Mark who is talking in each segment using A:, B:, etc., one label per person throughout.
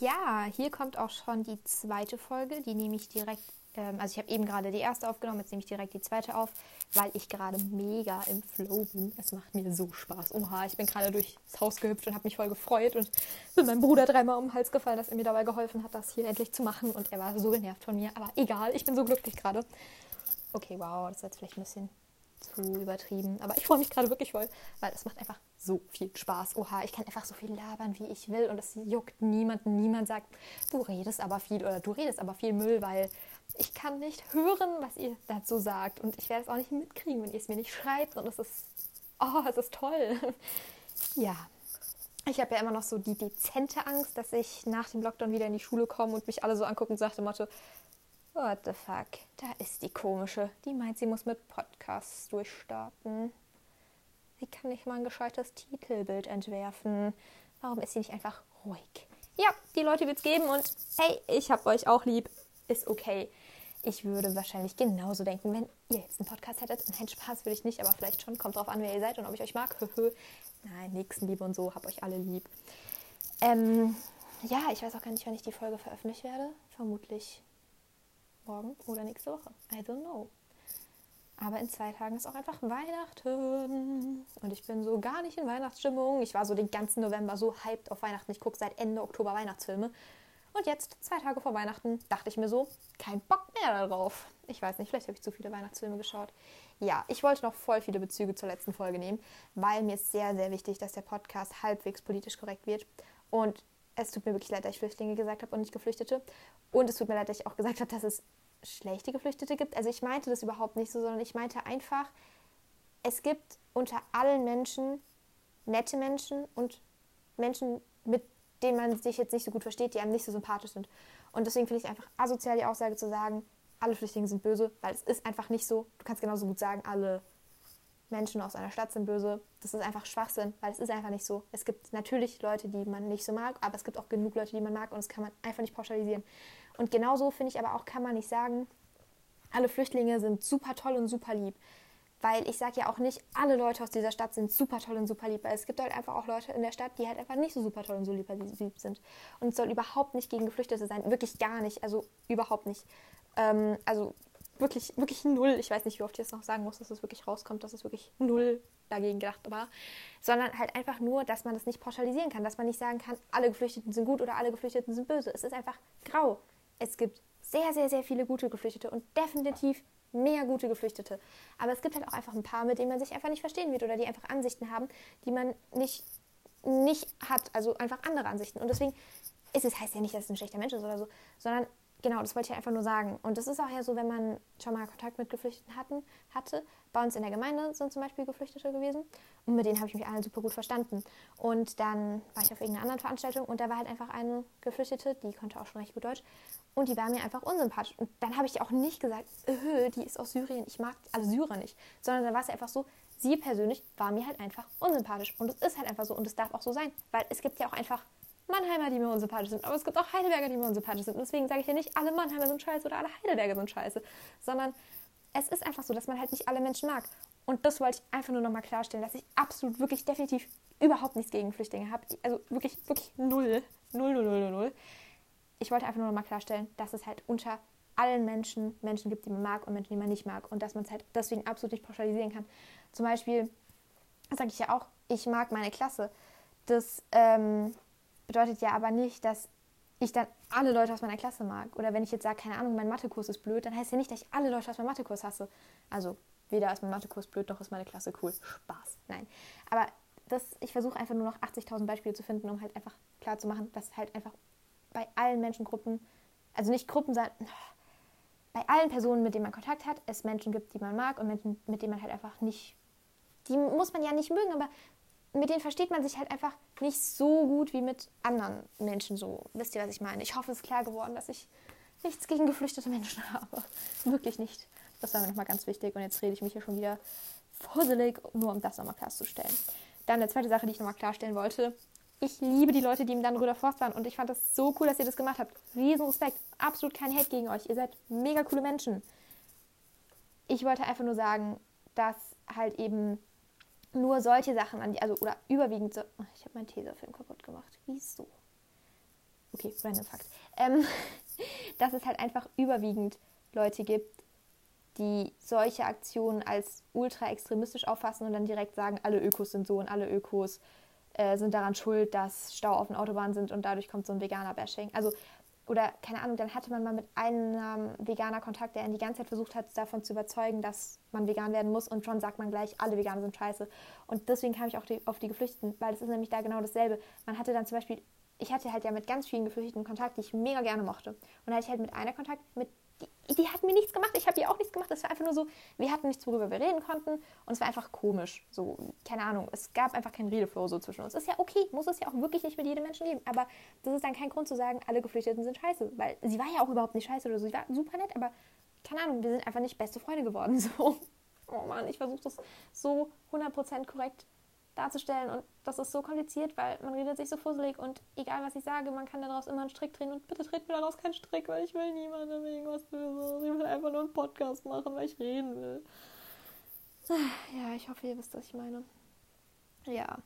A: Ja, hier kommt auch schon die zweite Folge. Die nehme ich direkt, ähm, also ich habe eben gerade die erste aufgenommen, jetzt nehme ich direkt die zweite auf, weil ich gerade mega im Flow bin. Es macht mir so Spaß. Oha, ich bin gerade durchs Haus gehüpft und habe mich voll gefreut und bin meinem Bruder dreimal um den Hals gefallen, dass er mir dabei geholfen hat, das hier endlich zu machen. Und er war so genervt von mir. Aber egal, ich bin so glücklich gerade. Okay, wow, das ist jetzt vielleicht ein bisschen zu übertrieben. Aber ich freue mich gerade wirklich voll, weil es macht einfach so viel Spaß. Oha, ich kann einfach so viel labern, wie ich will und es juckt niemanden. Niemand sagt, du redest aber viel oder du redest aber viel Müll, weil ich kann nicht hören, was ihr dazu sagt und ich werde es auch nicht mitkriegen, wenn ihr es mir nicht schreibt und es ist, oh, es ist toll. ja, ich habe ja immer noch so die dezente Angst, dass ich nach dem Lockdown wieder in die Schule komme und mich alle so angucken und sagt im Motto, What the fuck? Da ist die komische. Die meint, sie muss mit Podcasts durchstarten. Sie kann nicht mal ein gescheites Titelbild entwerfen. Warum ist sie nicht einfach ruhig? Ja, die Leute wird es geben und hey, ich hab euch auch lieb. Ist okay. Ich würde wahrscheinlich genauso denken, wenn ihr jetzt einen Podcast hättet. Nein, Spaß würde ich nicht, aber vielleicht schon. Kommt drauf an, wer ihr seid und ob ich euch mag. Nein, Nächstenliebe und so, hab euch alle lieb. Ähm, ja, ich weiß auch gar nicht, wann ich die Folge veröffentlicht werde. Vermutlich morgen oder nächste Woche. I don't know. Aber in zwei Tagen ist auch einfach Weihnachten. Und ich bin so gar nicht in Weihnachtsstimmung. Ich war so den ganzen November so hyped auf Weihnachten. Ich gucke seit Ende Oktober Weihnachtsfilme. Und jetzt, zwei Tage vor Weihnachten, dachte ich mir so, kein Bock mehr darauf. Ich weiß nicht, vielleicht habe ich zu viele Weihnachtsfilme geschaut. Ja, ich wollte noch voll viele Bezüge zur letzten Folge nehmen, weil mir ist sehr, sehr wichtig, dass der Podcast halbwegs politisch korrekt wird. Und es tut mir wirklich leid, dass ich Flüchtlinge gesagt habe und nicht Geflüchtete. Und es tut mir leid, dass ich auch gesagt habe, dass es schlechte Geflüchtete gibt. Also ich meinte das überhaupt nicht so, sondern ich meinte einfach, es gibt unter allen Menschen nette Menschen und Menschen, mit denen man sich jetzt nicht so gut versteht, die einem nicht so sympathisch sind. Und deswegen finde ich einfach asozial, die Aussage zu sagen, alle Flüchtlinge sind böse, weil es ist einfach nicht so. Du kannst genauso gut sagen, alle Menschen aus einer Stadt sind böse. Das ist einfach Schwachsinn, weil es ist einfach nicht so. Es gibt natürlich Leute, die man nicht so mag, aber es gibt auch genug Leute, die man mag und das kann man einfach nicht pauschalisieren. Und genauso finde ich aber auch, kann man nicht sagen, alle Flüchtlinge sind super toll und super lieb. Weil ich sage ja auch nicht, alle Leute aus dieser Stadt sind super toll und super lieb. Weil es gibt halt einfach auch Leute in der Stadt, die halt einfach nicht so super toll und so lieb sind. Und es soll überhaupt nicht gegen Geflüchtete sein. Wirklich gar nicht. Also überhaupt nicht. Ähm, also wirklich, wirklich null. Ich weiß nicht, wie oft ich das noch sagen muss, dass es wirklich rauskommt, dass es wirklich null dagegen gedacht war. Sondern halt einfach nur, dass man das nicht pauschalisieren kann. Dass man nicht sagen kann, alle Geflüchteten sind gut oder alle Geflüchteten sind böse. Es ist einfach grau es gibt sehr, sehr, sehr viele gute Geflüchtete und definitiv mehr gute Geflüchtete. Aber es gibt halt auch einfach ein paar, mit denen man sich einfach nicht verstehen wird oder die einfach Ansichten haben, die man nicht, nicht hat, also einfach andere Ansichten. Und deswegen ist es, heißt ja nicht, dass es ein schlechter Mensch ist oder so, sondern genau, das wollte ich einfach nur sagen. Und das ist auch ja so, wenn man schon mal Kontakt mit Geflüchteten hatten, hatte. Bei uns in der Gemeinde sind zum Beispiel Geflüchtete gewesen. Und mit denen habe ich mich alle super gut verstanden. Und dann war ich auf irgendeiner anderen Veranstaltung und da war halt einfach eine Geflüchtete, die konnte auch schon recht gut Deutsch. Und die war mir einfach unsympathisch. Und dann habe ich auch nicht gesagt, öh, die ist aus Syrien, ich mag alle Syrer nicht. Sondern dann war es einfach so, sie persönlich war mir halt einfach unsympathisch. Und es ist halt einfach so. Und es darf auch so sein. Weil es gibt ja auch einfach Mannheimer, die mir unsympathisch sind. Aber es gibt auch Heidelberger, die mir unsympathisch sind. Und deswegen sage ich ja nicht, alle Mannheimer sind scheiße oder alle Heidelberger sind scheiße. Sondern es ist einfach so, dass man halt nicht alle Menschen mag. Und das wollte ich einfach nur nochmal klarstellen, dass ich absolut, wirklich definitiv überhaupt nichts gegen Flüchtlinge habe. Also wirklich, wirklich null. Null, null, null, null. Ich wollte einfach nur nochmal klarstellen, dass es halt unter allen Menschen Menschen gibt, die man mag und Menschen, die man nicht mag. Und dass man es halt deswegen absolut nicht pauschalisieren kann. Zum Beispiel sage ich ja auch, ich mag meine Klasse. Das ähm, bedeutet ja aber nicht, dass ich dann alle Leute aus meiner Klasse mag. Oder wenn ich jetzt sage, keine Ahnung, mein Mathekurs ist blöd, dann heißt ja nicht, dass ich alle Leute aus meinem Mathekurs hasse. Also weder ist mein Mathekurs blöd, noch ist meine Klasse cool. Spaß. Nein. Aber das, ich versuche einfach nur noch 80.000 Beispiele zu finden, um halt einfach klar zu machen, dass halt einfach bei allen Menschengruppen, also nicht Gruppen, sondern bei allen Personen, mit denen man Kontakt hat, es Menschen gibt, die man mag und Menschen, mit denen man halt einfach nicht, die muss man ja nicht mögen, aber mit denen versteht man sich halt einfach nicht so gut wie mit anderen Menschen so. Wisst ihr, was ich meine? Ich hoffe, es ist klar geworden, dass ich nichts gegen geflüchtete Menschen habe. Wirklich nicht. Das war mir nochmal ganz wichtig. Und jetzt rede ich mich hier schon wieder fusselig, nur um das nochmal klarzustellen. Dann eine zweite Sache, die ich nochmal klarstellen wollte. Ich liebe die Leute, die im Dannröder Forst waren. Und ich fand das so cool, dass ihr das gemacht habt. Riesen Respekt. Absolut kein Hate gegen euch. Ihr seid mega coole Menschen. Ich wollte einfach nur sagen, dass halt eben nur solche Sachen an die, also oder überwiegend so. Ich habe meinen Tesafilm kaputt gemacht. Wieso? okay, random Fakt, ähm, dass es halt einfach überwiegend Leute gibt, die solche Aktionen als ultra extremistisch auffassen und dann direkt sagen, alle Ökos sind so und alle Ökos äh, sind daran schuld, dass Stau auf den Autobahnen sind und dadurch kommt so ein Veganer-Bashing. Also, oder keine Ahnung, dann hatte man mal mit einem Veganer Kontakt, der ihn die ganze Zeit versucht hat, davon zu überzeugen, dass man vegan werden muss und schon sagt man gleich, alle Veganer sind scheiße. Und deswegen kam ich auch die, auf die Geflüchteten, weil es ist nämlich da genau dasselbe. Man hatte dann zum Beispiel, ich hatte halt ja mit ganz vielen Geflüchteten Kontakt, die ich mega gerne mochte. Und da hatte ich halt mit einer Kontakt, mit die, hat mir nichts gemacht, ich habe ihr auch nichts gemacht. Es war einfach nur so, wir hatten nichts, worüber wir reden konnten und es war einfach komisch. So, keine Ahnung, es gab einfach keinen Redeflow so zwischen uns. Ist ja okay, muss es ja auch wirklich nicht mit jedem Menschen geben, aber das ist dann kein Grund zu sagen, alle Geflüchteten sind scheiße, weil sie war ja auch überhaupt nicht scheiße oder so. Sie war super nett, aber keine Ahnung, wir sind einfach nicht beste Freunde geworden. So. Oh Mann, ich versuche das so 100% korrekt darzustellen. Und das ist so kompliziert, weil man redet sich so fusselig und egal was ich sage, man kann daraus immer einen Strick drehen und bitte dreht mir daraus keinen Strick, weil ich will niemandem irgendwas Böses. Ich will einfach nur einen Podcast machen, weil ich reden will. Ja, ich hoffe, ihr wisst, was ich meine. Ja,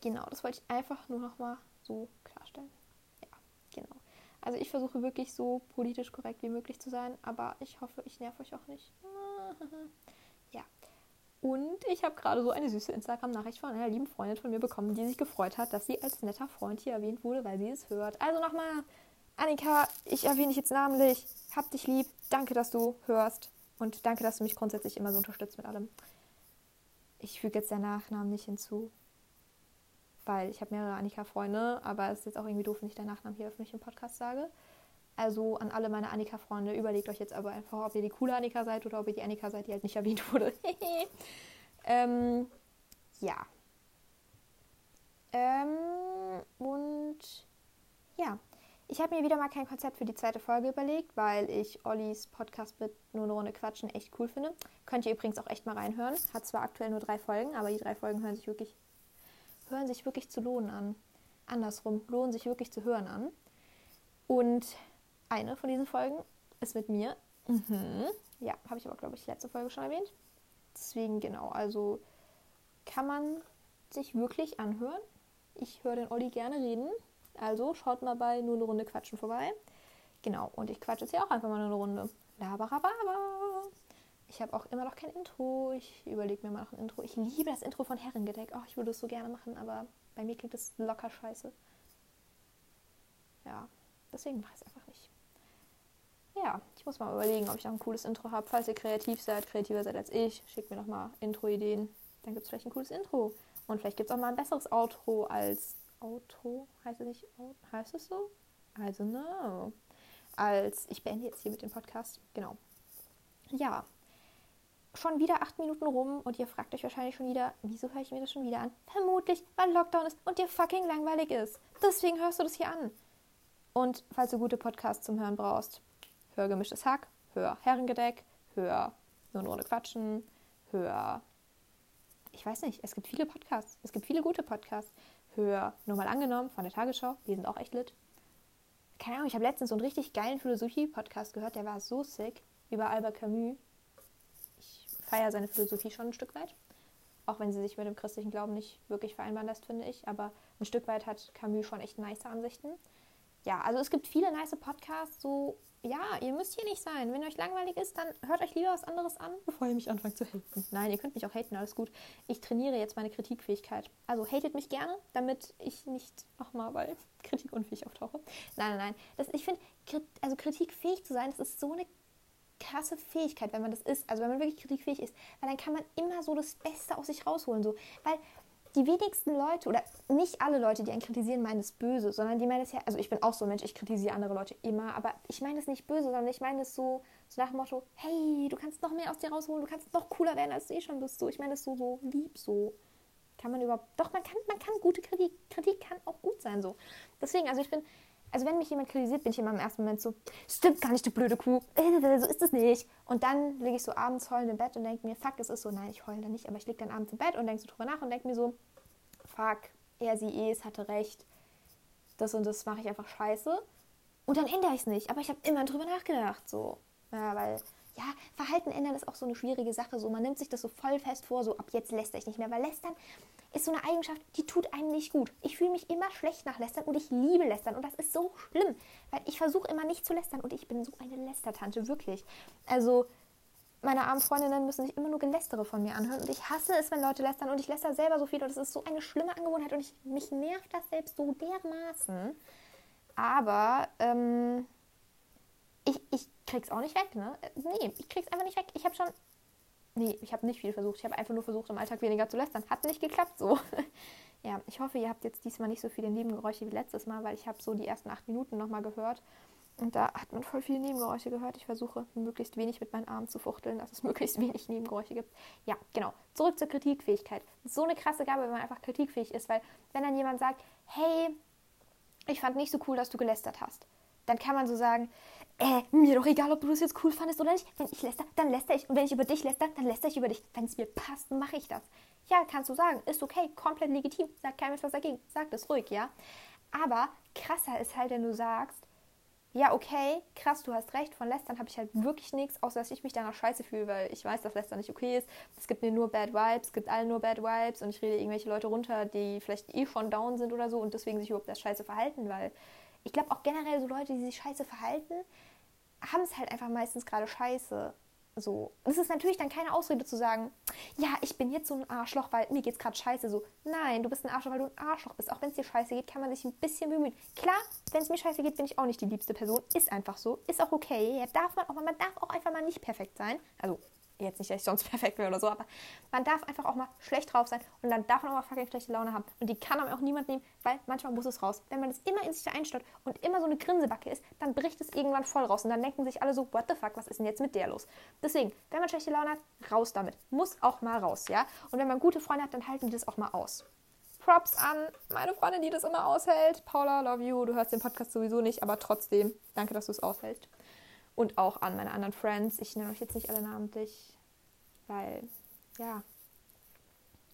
A: genau, das wollte ich einfach nur nochmal so klarstellen. Ja, genau. Also ich versuche wirklich so politisch korrekt wie möglich zu sein, aber ich hoffe, ich nerv euch auch nicht. Ja, und ich habe gerade so eine süße Instagram-Nachricht von einer lieben Freundin von mir bekommen, die sich gefreut hat, dass sie als netter Freund hier erwähnt wurde, weil sie es hört. Also nochmal, Annika, ich erwähne dich jetzt namentlich. Hab dich lieb. Danke, dass du hörst. Und danke, dass du mich grundsätzlich immer so unterstützt mit allem. Ich füge jetzt den Nachnamen nicht hinzu. Weil ich habe mehrere Annika-Freunde, aber es ist jetzt auch irgendwie doof, wenn ich den Nachnamen hier öffentlich im Podcast sage. Also an alle meine Annika-Freunde, überlegt euch jetzt aber einfach, ob ihr die coole Annika seid oder ob ihr die Annika seid, die halt nicht erwähnt wurde. ähm, ja. Ähm, und ja, ich habe mir wieder mal kein Konzept für die zweite Folge überlegt, weil ich Ollis Podcast mit nur eine Runde Quatschen echt cool finde. Könnt ihr übrigens auch echt mal reinhören. Hat zwar aktuell nur drei Folgen, aber die drei Folgen hören sich wirklich, hören sich wirklich zu lohnen an. Andersrum, lohnen sich wirklich zu hören an. Und eine von diesen Folgen ist mit mir. Mhm. Ja, habe ich aber, glaube ich, letzte Folge schon erwähnt. Deswegen, genau, also kann man sich wirklich anhören. Ich höre den Olli gerne reden. Also schaut mal bei nur eine Runde Quatschen vorbei. Genau, und ich quatsche jetzt hier auch einfach mal eine Runde. Labarababa. Ich habe auch immer noch kein Intro. Ich überlege mir mal noch ein Intro. Ich liebe das Intro von Herrengedeck. Oh, ich würde es so gerne machen, aber bei mir klingt es locker scheiße. Ja, deswegen mache ich es einfach nicht ja, ich muss mal überlegen, ob ich noch ein cooles Intro habe. Falls ihr kreativ seid, kreativer seid als ich, schickt mir noch mal Intro-Ideen. Dann gibt es vielleicht ein cooles Intro. Und vielleicht gibt es auch mal ein besseres Outro als Outro. Heißt es nicht? Heißt es so? Also no. Als ich beende jetzt hier mit dem Podcast. Genau. Ja. Schon wieder acht Minuten rum und ihr fragt euch wahrscheinlich schon wieder, wieso höre ich mir das schon wieder an? Vermutlich, weil Lockdown ist und dir fucking langweilig ist. Deswegen hörst du das hier an. Und falls du gute Podcasts zum Hören brauchst, hör gemischtes Hack, hör Herrengedeck, hör nur Runde Quatschen, hör. Ich weiß nicht, es gibt viele Podcasts. Es gibt viele gute Podcasts. Hör nur mal angenommen von der Tagesschau, die sind auch echt lit. Keine Ahnung, ich habe letztens so einen richtig geilen Philosophie-Podcast gehört, der war so sick über Albert Camus. Ich feiere seine Philosophie schon ein Stück weit. Auch wenn sie sich mit dem christlichen Glauben nicht wirklich vereinbaren lässt, finde ich. Aber ein Stück weit hat Camus schon echt nice Ansichten. Ja, also es gibt viele nice Podcasts, so ja, ihr müsst hier nicht sein. Wenn euch langweilig ist, dann hört euch lieber was anderes an, bevor ihr mich anfangt zu haten. Nein, ihr könnt mich auch haten, alles gut. Ich trainiere jetzt meine Kritikfähigkeit. Also hatet mich gerne, damit ich nicht nochmal bei Kritik unfähig auftauche. Nein, nein, nein. Das, ich finde, also kritikfähig zu sein, das ist so eine krasse Fähigkeit, wenn man das ist. Also wenn man wirklich kritikfähig ist. Weil dann kann man immer so das Beste aus sich rausholen. So. Weil die wenigsten Leute oder nicht alle Leute, die einen kritisieren, meinen es böse, sondern die meinen es ja, also ich bin auch so ein Mensch, ich kritisiere andere Leute immer, aber ich meine es nicht böse, sondern ich meine es so, so nach dem Motto, hey, du kannst noch mehr aus dir rausholen, du kannst noch cooler werden, als du eh schon bist. So, ich meine es so, so lieb, so. Kann man überhaupt, doch, man kann, man kann gute Kritik, Kritik kann auch gut sein, so. Deswegen, also ich bin, also wenn mich jemand kritisiert, bin ich immer im ersten Moment so, stimmt gar nicht, du blöde Kuh, so ist es nicht. Und dann liege ich so abends heulend im Bett und denke mir, fuck, es ist so, nein, ich heule da nicht, aber ich liege dann abends im Bett und denke so drüber nach und denke mir so, fuck, er, sie, es hatte recht, das und das mache ich einfach scheiße. Und dann ändere ich es nicht. Aber ich habe immer drüber nachgedacht, so. Ja, weil, ja, Verhalten ändern ist auch so eine schwierige Sache. So, man nimmt sich das so voll fest vor, so ab jetzt lässt ich nicht mehr. Weil lästern ist so eine Eigenschaft, die tut einem nicht gut. Ich fühle mich immer schlecht nach Lästern und ich liebe Lästern und das ist so schlimm, weil ich versuche immer nicht zu lästern und ich bin so eine Lästertante, wirklich. Also meine armen Freundinnen müssen sich immer nur Gelästere von mir anhören und ich hasse es, wenn Leute lästern und ich läster selber so viel und das ist so eine schlimme Angewohnheit und ich, mich nervt das selbst so dermaßen. Aber ähm, ich, ich krieg's auch nicht weg, ne? Nee, ich krieg's einfach nicht weg. Ich habe schon Nee, ich habe nicht viel versucht. Ich habe einfach nur versucht, im Alltag weniger zu lästern. Hat nicht geklappt so. ja, ich hoffe, ihr habt jetzt diesmal nicht so viele Nebengeräusche wie letztes Mal, weil ich habe so die ersten acht Minuten nochmal gehört. Und da hat man voll viele Nebengeräusche gehört. Ich versuche möglichst wenig mit meinen Armen zu fuchteln, dass es möglichst wenig Nebengeräusche gibt. Ja, genau. Zurück zur Kritikfähigkeit. So eine krasse Gabe, wenn man einfach kritikfähig ist, weil wenn dann jemand sagt, hey, ich fand nicht so cool, dass du gelästert hast, dann kann man so sagen, äh, mir doch egal, ob du das jetzt cool fandest oder nicht. Wenn ich läster, dann läster ich. Und wenn ich über dich läster, dann läster ich über dich. Wenn es mir passt, mache ich das. Ja, kannst du sagen. Ist okay, komplett legitim. Sag keinem etwas dagegen. Sag das ruhig, ja. Aber krasser ist halt, wenn du sagst, ja, okay, krass, du hast recht, von Lästern habe ich halt wirklich nichts, außer dass ich mich danach scheiße fühle, weil ich weiß, dass Lästern nicht okay ist. Es gibt mir nur Bad Vibes, es gibt allen nur Bad Vibes und ich rede irgendwelche Leute runter, die vielleicht eh schon down sind oder so und deswegen sich überhaupt das scheiße verhalten, weil ich glaube auch generell so Leute, die sich scheiße verhalten, haben es halt einfach meistens gerade scheiße. So. Das ist natürlich dann keine Ausrede zu sagen, ja, ich bin jetzt so ein Arschloch, weil mir geht's gerade scheiße. So, nein, du bist ein Arschloch, weil du ein Arschloch bist. Auch wenn es dir scheiße geht, kann man sich ein bisschen bemühen. Klar, wenn es mir scheiße geht, bin ich auch nicht die liebste Person. Ist einfach so. Ist auch okay. Ja, darf man auch, man darf auch einfach mal nicht perfekt sein. Also jetzt nicht, dass ich sonst perfekt wäre oder so, aber man darf einfach auch mal schlecht drauf sein und dann darf man auch mal fucking schlechte Laune haben. Und die kann einem auch niemand nehmen, weil manchmal muss es raus. Wenn man das immer in sich einstellt und immer so eine Grinsebacke ist, dann bricht es irgendwann voll raus und dann denken sich alle so, what the fuck, was ist denn jetzt mit der los? Deswegen, wenn man schlechte Laune hat, raus damit. Muss auch mal raus, ja? Und wenn man gute Freunde hat, dann halten die das auch mal aus. Props an meine Freundin, die das immer aushält. Paula, love you. Du hörst den Podcast sowieso nicht, aber trotzdem, danke, dass du es aushältst und auch an meine anderen Friends. Ich nenne euch jetzt nicht alle namentlich, weil, ja,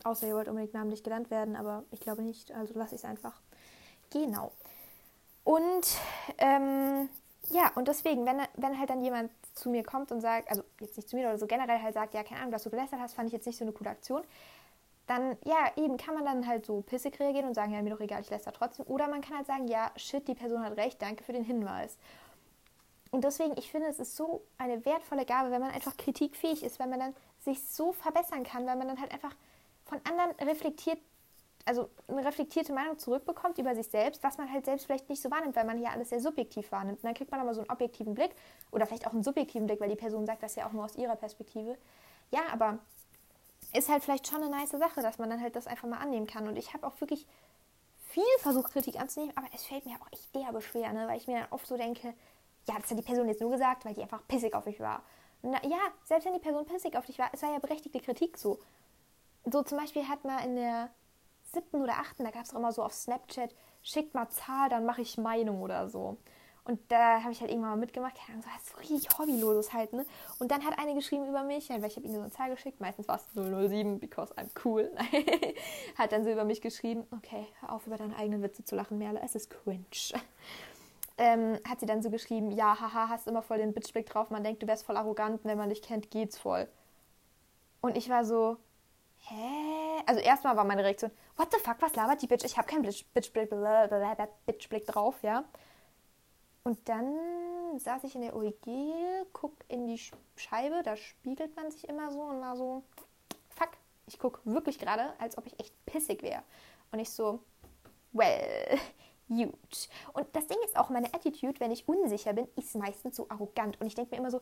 A: außer ihr wollt unbedingt namentlich genannt werden, aber ich glaube nicht, also lasse ich es einfach. Genau. Und ähm, ja, und deswegen, wenn, wenn halt dann jemand zu mir kommt und sagt, also jetzt nicht zu mir oder so generell halt sagt, ja, keine Ahnung, dass du gelästert hast, fand ich jetzt nicht so eine coole Aktion, dann, ja, eben kann man dann halt so pissig reagieren und sagen, ja, mir doch egal, ich läster trotzdem. Oder man kann halt sagen, ja, shit, die Person hat recht, danke für den Hinweis. Und deswegen, ich finde, es ist so eine wertvolle Gabe, wenn man einfach kritikfähig ist, wenn man dann sich so verbessern kann, wenn man dann halt einfach von anderen reflektiert, also eine reflektierte Meinung zurückbekommt über sich selbst, was man halt selbst vielleicht nicht so wahrnimmt, weil man hier alles sehr subjektiv wahrnimmt. Und dann kriegt man aber so einen objektiven Blick oder vielleicht auch einen subjektiven Blick, weil die Person sagt das ja auch nur aus ihrer Perspektive. Ja, aber ist halt vielleicht schon eine nice Sache, dass man dann halt das einfach mal annehmen kann. Und ich habe auch wirklich viel versucht, Kritik anzunehmen, aber es fällt mir auch echt derbe schwer, ne? weil ich mir dann oft so denke, ja, das hat die Person jetzt nur gesagt, weil die einfach pissig auf mich war. Na, ja, selbst wenn die Person pissig auf dich war, es war ja berechtigte Kritik so. So zum Beispiel hat man in der siebten oder achten, da gab es auch immer so auf Snapchat, schickt mal Zahl, dann mache ich Meinung oder so. Und da habe ich halt irgendwann mal mitgemacht, keine Ahnung, so so richtig hobbyloses halt, ne? Und dann hat eine geschrieben über mich, weil ich habe ihnen so eine Zahl geschickt, meistens war es 007, because I'm cool. hat dann so über mich geschrieben, okay, hör auf über deine eigenen Witze zu lachen, Merle, es ist cringe ähm, hat sie dann so geschrieben, ja, haha, hast immer voll den Bitchblick drauf, man denkt, du wärst voll arrogant, wenn man dich kennt, geht's voll. Und ich war so, hä? Also erstmal war meine Reaktion, what the fuck, was labert die Bitch? Ich habe keinen Bitchblick, Bitchblick drauf, ja. Und dann saß ich in der OEG, guck in die Scheibe, da spiegelt man sich immer so und war so, fuck, ich guck wirklich gerade, als ob ich echt pissig wäre. Und ich so, well, huge. Und das Ding ist auch, meine Attitude, wenn ich unsicher bin, ist meistens so arrogant. Und ich denke mir immer so,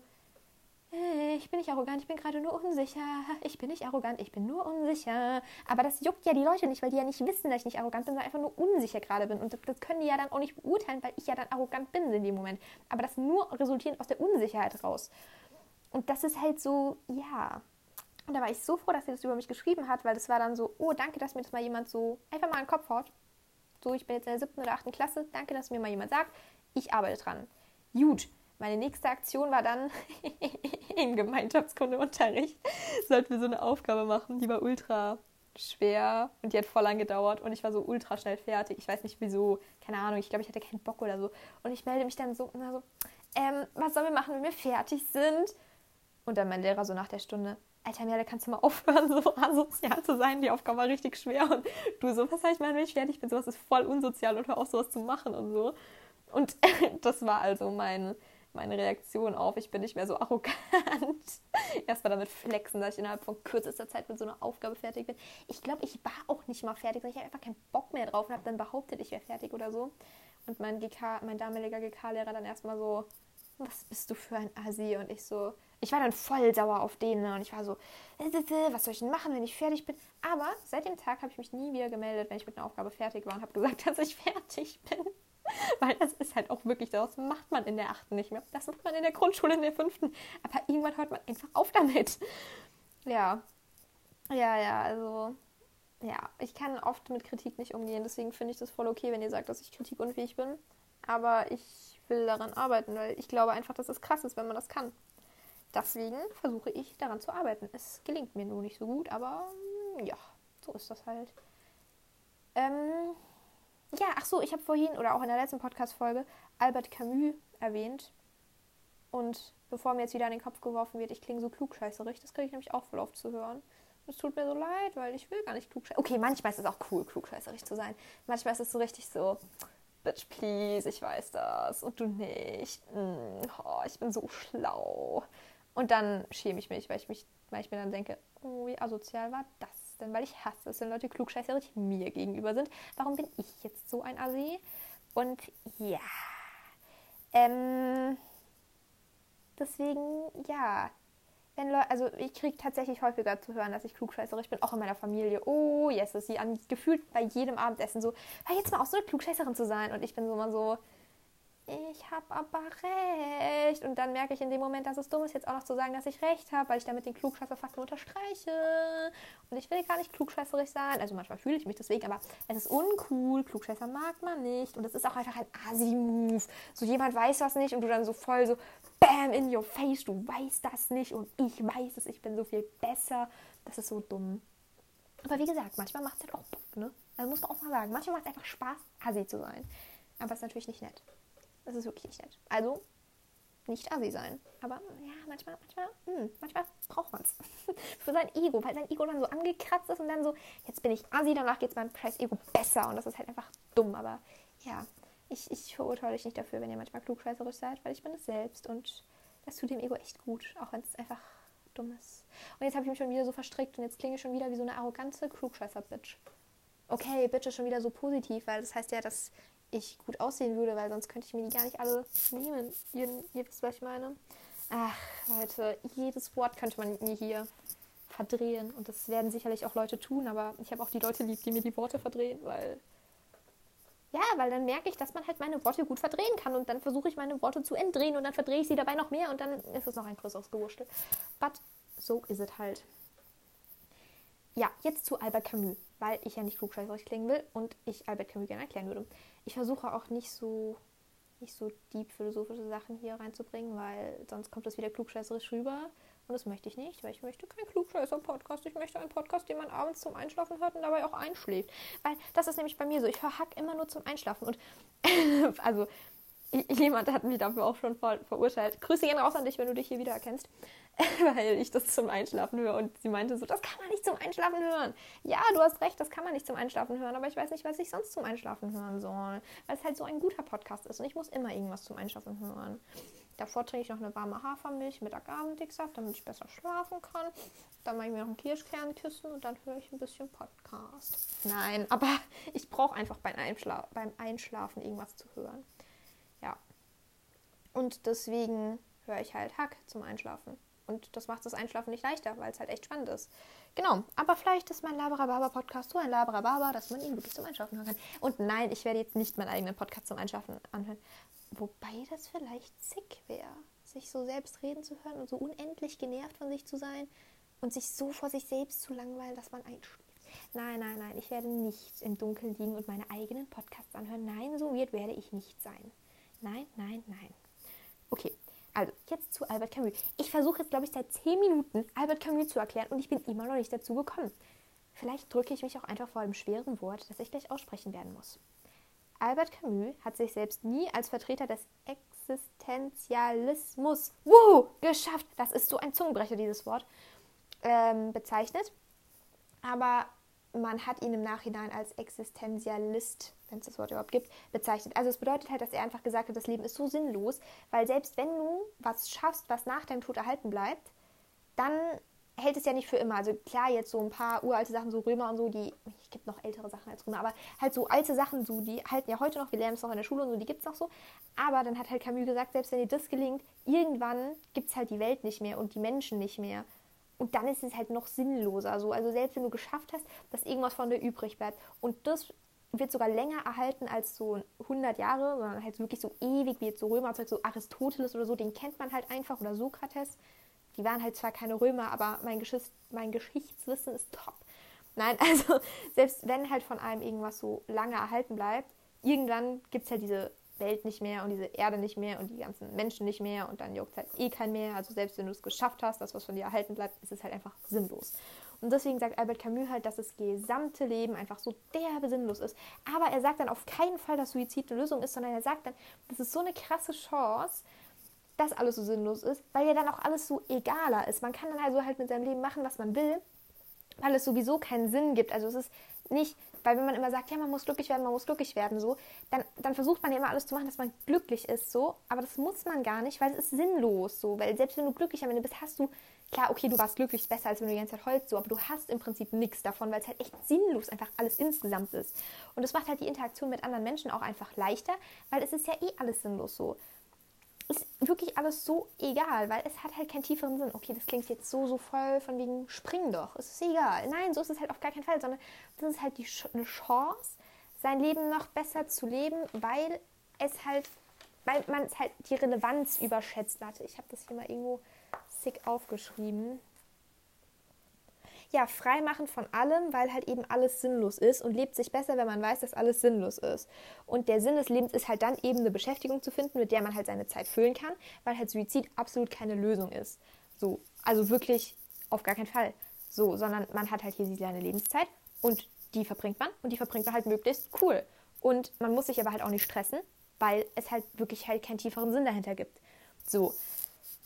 A: hey, ich bin nicht arrogant, ich bin gerade nur unsicher. Ich bin nicht arrogant, ich bin nur unsicher. Aber das juckt ja die Leute nicht, weil die ja nicht wissen, dass ich nicht arrogant bin, sondern einfach nur unsicher gerade bin. Und das können die ja dann auch nicht beurteilen, weil ich ja dann arrogant bin in dem Moment. Aber das nur resultierend aus der Unsicherheit raus. Und das ist halt so, ja. Und da war ich so froh, dass sie das über mich geschrieben hat, weil das war dann so, oh, danke, dass mir das mal jemand so einfach mal in den Kopf haut so, ich bin jetzt in der siebten oder achten Klasse, danke, dass mir mal jemand sagt, ich arbeite dran. Gut, meine nächste Aktion war dann im Gemeinschaftskundeunterricht, sollten wir so eine Aufgabe machen, die war ultra schwer und die hat voll lang gedauert und ich war so ultra schnell fertig. Ich weiß nicht wieso, keine Ahnung, ich glaube, ich hatte keinen Bock oder so. Und ich melde mich dann so, na so ähm, was sollen wir machen, wenn wir fertig sind? Und dann mein Lehrer so nach der Stunde, Alter Merle, kannst du mal aufhören, so asozial zu sein? Die Aufgabe war richtig schwer. Und du so, was soll ich wenn ich fertig bin? Sowas ist voll unsozial und hör auf, sowas zu machen und so. Und das war also mein, meine Reaktion auf, ich bin nicht mehr so arrogant. Erstmal damit flexen, dass ich innerhalb von kürzester Zeit mit so einer Aufgabe fertig bin. Ich glaube, ich war auch nicht mal fertig, sondern ich einfach keinen Bock mehr drauf und habe dann behauptet, ich wäre fertig oder so. Und mein, GK, mein damaliger GK-Lehrer dann erstmal so, was bist du für ein Asi? Und ich so, ich war dann voll sauer auf den ne? und ich war so, was soll ich denn machen, wenn ich fertig bin? Aber seit dem Tag habe ich mich nie wieder gemeldet, wenn ich mit einer Aufgabe fertig war und habe gesagt, dass ich fertig bin. Weil das ist halt auch wirklich, das macht man in der achten nicht mehr. Das macht man in der Grundschule in der fünften. Aber irgendwann hört man einfach auf damit. Ja. Ja, ja, also. Ja, ich kann oft mit Kritik nicht umgehen. Deswegen finde ich das voll okay, wenn ihr sagt, dass ich kritikunfähig bin. Aber ich will daran arbeiten, weil ich glaube einfach, dass es krass ist, wenn man das kann. Deswegen versuche ich daran zu arbeiten. Es gelingt mir nur nicht so gut, aber ja, so ist das halt. Ähm, ja, ach so, ich habe vorhin oder auch in der letzten Podcast-Folge Albert Camus erwähnt. Und bevor mir jetzt wieder an den Kopf geworfen wird, ich klinge so klugscheißerig, das kriege ich nämlich auch voll oft zu hören. Es tut mir so leid, weil ich will gar nicht klugscheißerig. Okay, manchmal ist es auch cool, klugscheißerig zu sein. Manchmal ist es so richtig so, Bitch, please, ich weiß das und du nicht. Mm, oh, ich bin so schlau. Und dann schäme ich mich, weil ich, mich, weil ich mir dann denke, oh, wie asozial war das denn? Weil ich hasse es, wenn Leute klugscheißerig mir gegenüber sind. Warum bin ich jetzt so ein Assi? Und ja. Ähm, deswegen, ja. Wenn Leute, also ich kriege tatsächlich häufiger zu hören, dass ich klugscheißerig bin, auch in meiner Familie. Oh, yes, ist sie an, gefühlt bei jedem Abendessen so, hör jetzt mal auch so eine Klugscheißerin zu sein. Und ich bin so immer so, ich habe aber recht. Und dann merke ich in dem Moment, dass es dumm ist, jetzt auch noch zu sagen, dass ich recht habe, weil ich damit den Klugscheißer-Faktor unterstreiche. Und ich will gar nicht klugscheißerig sein. Also manchmal fühle ich mich deswegen, aber es ist uncool. Klugscheißer mag man nicht. Und es ist auch einfach ein Asi-Move. So jemand weiß was nicht und du dann so voll so Bam in your face. Du weißt das nicht und ich weiß es. Ich bin so viel besser. Das ist so dumm. Aber wie gesagt, manchmal macht es halt auch Bock, ne? Also muss man auch mal sagen. Manchmal macht es einfach Spaß, Asi zu sein. Aber es ist natürlich nicht nett. Das ist wirklich nicht nett. Also nicht assi sein. Aber ja, manchmal, manchmal, mh, hm, manchmal braucht man es. Für sein Ego, weil sein Ego dann so angekratzt ist und dann so, jetzt bin ich assi, danach geht es meinem scheiß Ego besser. Und das ist halt einfach dumm. Aber ja, ich, ich verurteile euch nicht dafür, wenn ihr manchmal klugscheißerisch seid, weil ich bin es selbst und das tut dem Ego echt gut, auch wenn es einfach dumm ist. Und jetzt habe ich mich schon wieder so verstrickt und jetzt klinge ich schon wieder wie so eine arrogante Klugscheißer-Bitch. Okay, Bitch ist schon wieder so positiv, weil das heißt ja, dass ich gut aussehen würde, weil sonst könnte ich mir die gar nicht alle nehmen. Ihr, ihr wisst, was ich meine. Ach, Leute, jedes Wort könnte man mir hier verdrehen. Und das werden sicherlich auch Leute tun, aber ich habe auch die Leute lieb, die mir die Worte verdrehen, weil. Ja, weil dann merke ich, dass man halt meine Worte gut verdrehen kann und dann versuche ich meine Worte zu entdrehen und dann verdrehe ich sie dabei noch mehr und dann ist es noch ein größeres Gewurstel. But so is it halt. Ja, jetzt zu Albert Camus, weil ich ja nicht klugscheißerig klingen will und ich Albert Camus gerne erklären würde ich versuche auch nicht so nicht so deep philosophische Sachen hier reinzubringen, weil sonst kommt das wieder klugscheißerisch rüber. Und das möchte ich nicht, weil ich möchte keinen Klugscheißer-Podcast. Ich möchte einen Podcast, den man abends zum Einschlafen hört und dabei auch einschläft. Weil das ist nämlich bei mir so. Ich höre Hack immer nur zum Einschlafen. Und also jemand hat mich dafür auch schon ver verurteilt. Grüße gerne raus an dich, wenn du dich hier wieder erkennst. weil ich das zum Einschlafen höre. Und sie meinte so, das kann man nicht zum Einschlafen hören. Ja, du hast recht, das kann man nicht zum Einschlafen hören, aber ich weiß nicht, was ich sonst zum Einschlafen hören soll. Weil es halt so ein guter Podcast ist und ich muss immer irgendwas zum Einschlafen hören. Davor trinke ich noch eine warme Hafermilch mit Agavendicksaft, damit ich besser schlafen kann. Dann mache ich mir noch ein Kirschkernkissen und dann höre ich ein bisschen Podcast. Nein, aber ich brauche einfach beim, Einschla beim Einschlafen irgendwas zu hören. Und deswegen höre ich halt Hack zum Einschlafen. Und das macht das Einschlafen nicht leichter, weil es halt echt spannend ist. Genau, aber vielleicht ist mein Labrababa-Podcast so ein Labrababa, dass man ihn wirklich zum Einschlafen hören kann. Und nein, ich werde jetzt nicht meinen eigenen Podcast zum Einschlafen anhören. Wobei das vielleicht sick wäre, sich so selbst reden zu hören und so unendlich genervt von sich zu sein und sich so vor sich selbst zu langweilen, dass man einschläft. Nein, nein, nein, ich werde nicht im Dunkeln liegen und meine eigenen Podcasts anhören. Nein, so weird werde ich nicht sein. Nein, nein, nein. Okay, also, jetzt zu Albert Camus. Ich versuche jetzt, glaube ich, seit 10 Minuten Albert Camus zu erklären und ich bin immer noch nicht dazu gekommen. Vielleicht drücke ich mich auch einfach vor einem schweren Wort, das ich gleich aussprechen werden muss. Albert Camus hat sich selbst nie als Vertreter des Existenzialismus wow, geschafft. Das ist so ein Zungenbrecher, dieses Wort. ähm, bezeichnet. Aber man hat ihn im Nachhinein als Existenzialist, wenn es das Wort überhaupt gibt, bezeichnet. Also es bedeutet halt, dass er einfach gesagt hat, das Leben ist so sinnlos, weil selbst wenn du was schaffst, was nach deinem Tod erhalten bleibt, dann hält es ja nicht für immer. Also klar, jetzt so ein paar uralte Sachen, so Römer und so, die, es gibt noch ältere Sachen als Römer, aber halt so alte Sachen, so, die halten ja heute noch, wir lernen es noch in der Schule und so, die gibt es noch so. Aber dann hat halt Camus gesagt, selbst wenn dir das gelingt, irgendwann gibt es halt die Welt nicht mehr und die Menschen nicht mehr. Und dann ist es halt noch sinnloser. So. Also selbst wenn du geschafft hast, dass irgendwas von dir übrig bleibt. Und das wird sogar länger erhalten als so 100 Jahre, sondern halt wirklich so ewig wie jetzt so Römerzeug, so Aristoteles oder so, den kennt man halt einfach oder Sokrates. Die waren halt zwar keine Römer, aber mein, Geschichts mein Geschichtswissen ist top. Nein, also selbst wenn halt von allem irgendwas so lange erhalten bleibt, irgendwann gibt es halt diese Welt nicht mehr und diese Erde nicht mehr und die ganzen Menschen nicht mehr und dann juckt halt eh kein mehr. Also selbst wenn du es geschafft hast, das, was von dir erhalten bleibt, ist es halt einfach sinnlos. Und deswegen sagt Albert Camus halt, dass das gesamte Leben einfach so derbe sinnlos ist. Aber er sagt dann auf keinen Fall, dass Suizid eine Lösung ist, sondern er sagt dann, das ist so eine krasse Chance, dass alles so sinnlos ist, weil ja dann auch alles so egaler ist. Man kann dann also halt mit seinem Leben machen, was man will, weil es sowieso keinen Sinn gibt. Also es ist nicht weil wenn man immer sagt, ja, man muss glücklich werden, man muss glücklich werden, so, dann, dann versucht man ja immer alles zu machen, dass man glücklich ist, so. Aber das muss man gar nicht, weil es ist sinnlos, so. Weil selbst wenn du glücklich am Ende bist, hast du, klar, okay, du warst glücklich, besser, als wenn du die ganze Zeit heulst, so. Aber du hast im Prinzip nichts davon, weil es halt echt sinnlos einfach alles insgesamt ist. Und das macht halt die Interaktion mit anderen Menschen auch einfach leichter, weil es ist ja eh alles sinnlos, so ist wirklich alles so egal, weil es hat halt keinen tieferen Sinn. Okay, das klingt jetzt so, so voll von wegen, spring doch, es ist egal. Nein, so ist es halt auf gar keinen Fall, sondern das ist halt die, eine Chance, sein Leben noch besser zu leben, weil es halt, weil man es halt die Relevanz überschätzt. Warte, ich habe das hier mal irgendwo sick aufgeschrieben ja, frei machen von allem, weil halt eben alles sinnlos ist und lebt sich besser, wenn man weiß, dass alles sinnlos ist. Und der Sinn des Lebens ist halt dann eben eine Beschäftigung zu finden, mit der man halt seine Zeit füllen kann, weil halt Suizid absolut keine Lösung ist. So, also wirklich auf gar keinen Fall. So, sondern man hat halt hier seine Lebenszeit und die verbringt man und die verbringt man halt möglichst cool. Und man muss sich aber halt auch nicht stressen, weil es halt wirklich halt keinen tieferen Sinn dahinter gibt. So.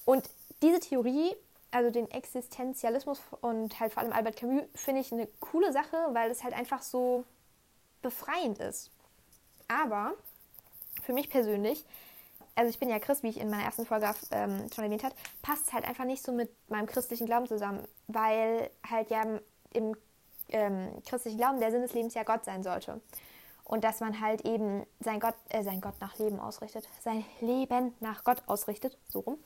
A: Und diese Theorie also den Existenzialismus und halt vor allem Albert Camus, finde ich eine coole Sache, weil es halt einfach so befreiend ist. Aber für mich persönlich, also ich bin ja Christ, wie ich in meiner ersten Folge ähm, schon erwähnt habe, passt es halt einfach nicht so mit meinem christlichen Glauben zusammen, weil halt ja im ähm, christlichen Glauben der Sinn des Lebens ja Gott sein sollte. Und dass man halt eben sein Gott, äh, sein Gott nach Leben ausrichtet, sein Leben nach Gott ausrichtet, so rum.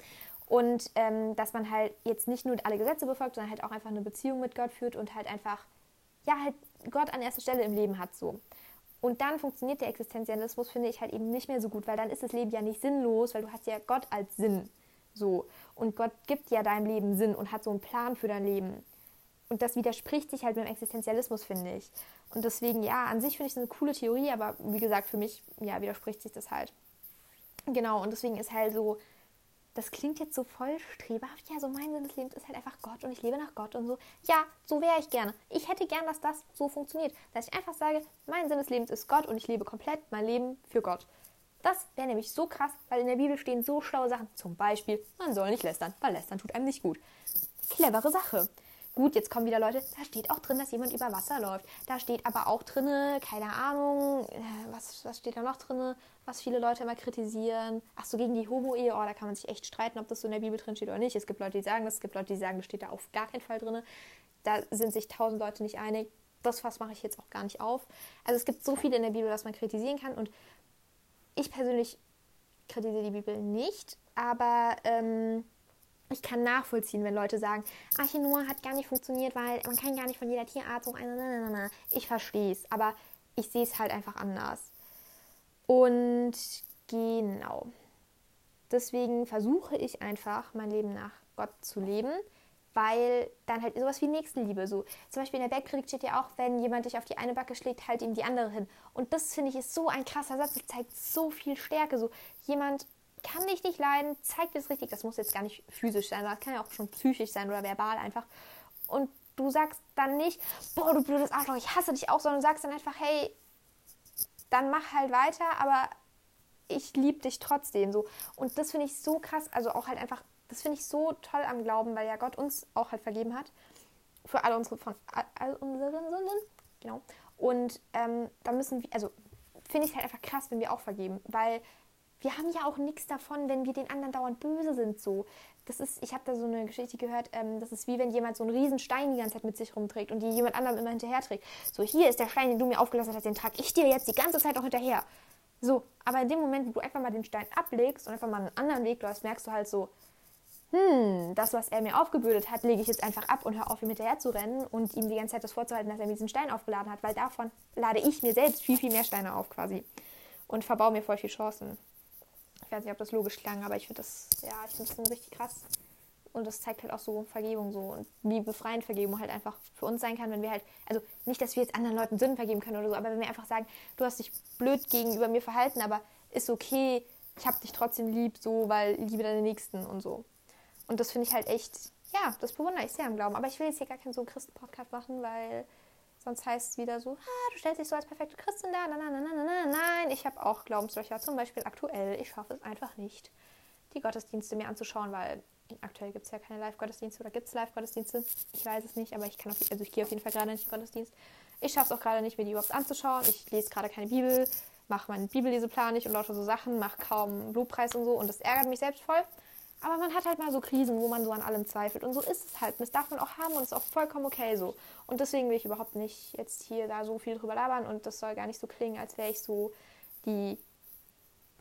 A: Und ähm, dass man halt jetzt nicht nur alle Gesetze befolgt, sondern halt auch einfach eine Beziehung mit Gott führt und halt einfach, ja, halt Gott an erster Stelle im Leben hat so. Und dann funktioniert der Existenzialismus, finde ich, halt eben nicht mehr so gut, weil dann ist das Leben ja nicht sinnlos, weil du hast ja Gott als Sinn. So. Und Gott gibt ja deinem Leben Sinn und hat so einen Plan für dein Leben. Und das widerspricht sich halt mit dem Existenzialismus, finde ich. Und deswegen, ja, an sich finde ich es eine coole Theorie, aber wie gesagt, für mich, ja, widerspricht sich das halt. Genau, und deswegen ist halt so, das klingt jetzt so voll streberhaft. Ja, so mein Sinn des Lebens ist halt einfach Gott und ich lebe nach Gott und so. Ja, so wäre ich gerne. Ich hätte gern, dass das so funktioniert. Dass ich einfach sage, mein Sinn des Lebens ist Gott und ich lebe komplett mein Leben für Gott. Das wäre nämlich so krass, weil in der Bibel stehen so schlaue Sachen. Zum Beispiel, man soll nicht lästern, weil lästern tut einem nicht gut. Clevere Sache. Gut, jetzt kommen wieder Leute, da steht auch drin, dass jemand über Wasser läuft. Da steht aber auch drin, keine Ahnung, äh, was, was steht da noch drin, was viele Leute immer kritisieren. Ach so, gegen die Homo-Ehe, oh, da kann man sich echt streiten, ob das so in der Bibel drin steht oder nicht. Es gibt Leute, die sagen das, es gibt Leute, die sagen, das steht da auf gar keinen Fall drin. Da sind sich tausend Leute nicht einig. Das Fass mache ich jetzt auch gar nicht auf. Also es gibt so viel in der Bibel, was man kritisieren kann. Und ich persönlich kritisiere die Bibel nicht, aber ähm, ich kann nachvollziehen, wenn Leute sagen, Arche hat gar nicht funktioniert, weil man kann gar nicht von jeder Tierart so eine. Ich verstehe es, aber ich sehe es halt einfach anders. Und genau. Deswegen versuche ich einfach, mein Leben nach Gott zu leben, weil dann halt sowas wie Nächstenliebe so. Zum Beispiel in der Bergpredigt steht ja auch, wenn jemand dich auf die eine Backe schlägt, halt ihm die andere hin. Und das finde ich ist so ein krasser Satz. Das zeigt so viel Stärke. So jemand kann dich nicht leiden, zeigt es richtig. Das muss jetzt gar nicht physisch sein, das kann ja auch schon psychisch sein oder verbal einfach. Und du sagst dann nicht, boah, du blödes Arschloch, ich hasse dich auch, sondern sagst dann einfach, hey, dann mach halt weiter, aber ich liebe dich trotzdem so. Und das finde ich so krass, also auch halt einfach, das finde ich so toll am Glauben, weil ja Gott uns auch halt vergeben hat. für alle unsere von all unseren Sünden. Genau. Und ähm, da müssen wir, also finde ich halt einfach krass, wenn wir auch vergeben, weil wir haben ja auch nichts davon, wenn wir den anderen dauernd böse sind. So, das ist, ich habe da so eine Geschichte gehört, ähm, das ist wie wenn jemand so einen riesen Stein die ganze Zeit mit sich rumträgt und die jemand anderem immer hinterher trägt. So, hier ist der Stein, den du mir aufgelassen hast, den trage ich dir jetzt die ganze Zeit auch hinterher. So, aber in dem Moment, wo du einfach mal den Stein ablegst und einfach mal einen anderen Weg läufst, merkst du halt so, hm, das, was er mir aufgebürdet hat, lege ich jetzt einfach ab und höre auf, ihm hinterher zu rennen und ihm die ganze Zeit das vorzuhalten, dass er mir diesen Stein aufgeladen hat, weil davon lade ich mir selbst viel, viel mehr Steine auf quasi und verbaue mir voll viel Chancen. Ich weiß nicht, ob das logisch klang, aber ich finde das, ja, ich finde das richtig krass. Und das zeigt halt auch so Vergebung so und wie befreiend Vergebung halt einfach für uns sein kann, wenn wir halt, also nicht, dass wir jetzt anderen Leuten Sünden vergeben können oder so, aber wenn wir einfach sagen, du hast dich blöd gegenüber mir verhalten, aber ist okay, ich habe dich trotzdem lieb, so, weil liebe deine Nächsten und so. Und das finde ich halt echt, ja, das bewundere ich sehr im Glauben. Aber ich will jetzt hier gar keinen so Christen-Podcast machen, weil sonst heißt es wieder so, ah, du stellst dich so als perfekte Christin da. Nein, nein, nein, nein, nein. Ich habe auch Glaubenslöcher, zum Beispiel aktuell. Ich schaffe es einfach nicht, die Gottesdienste mir anzuschauen, weil aktuell gibt es ja keine Live-Gottesdienste oder gibt es Live-Gottesdienste? Ich weiß es nicht, aber ich kann auf, also ich gehe auf jeden Fall gerade nicht in den Gottesdienst. Ich schaffe es auch gerade nicht, mir die überhaupt anzuschauen. Ich lese gerade keine Bibel, mache meinen Bibelleseplan nicht und lauter so Sachen, mache kaum Lobpreis und so und das ärgert mich selbst voll. Aber man hat halt mal so Krisen, wo man so an allem zweifelt. Und so ist es halt. Und das darf man auch haben und ist auch vollkommen okay so. Und deswegen will ich überhaupt nicht jetzt hier da so viel drüber labern. Und das soll gar nicht so klingen, als wäre ich so die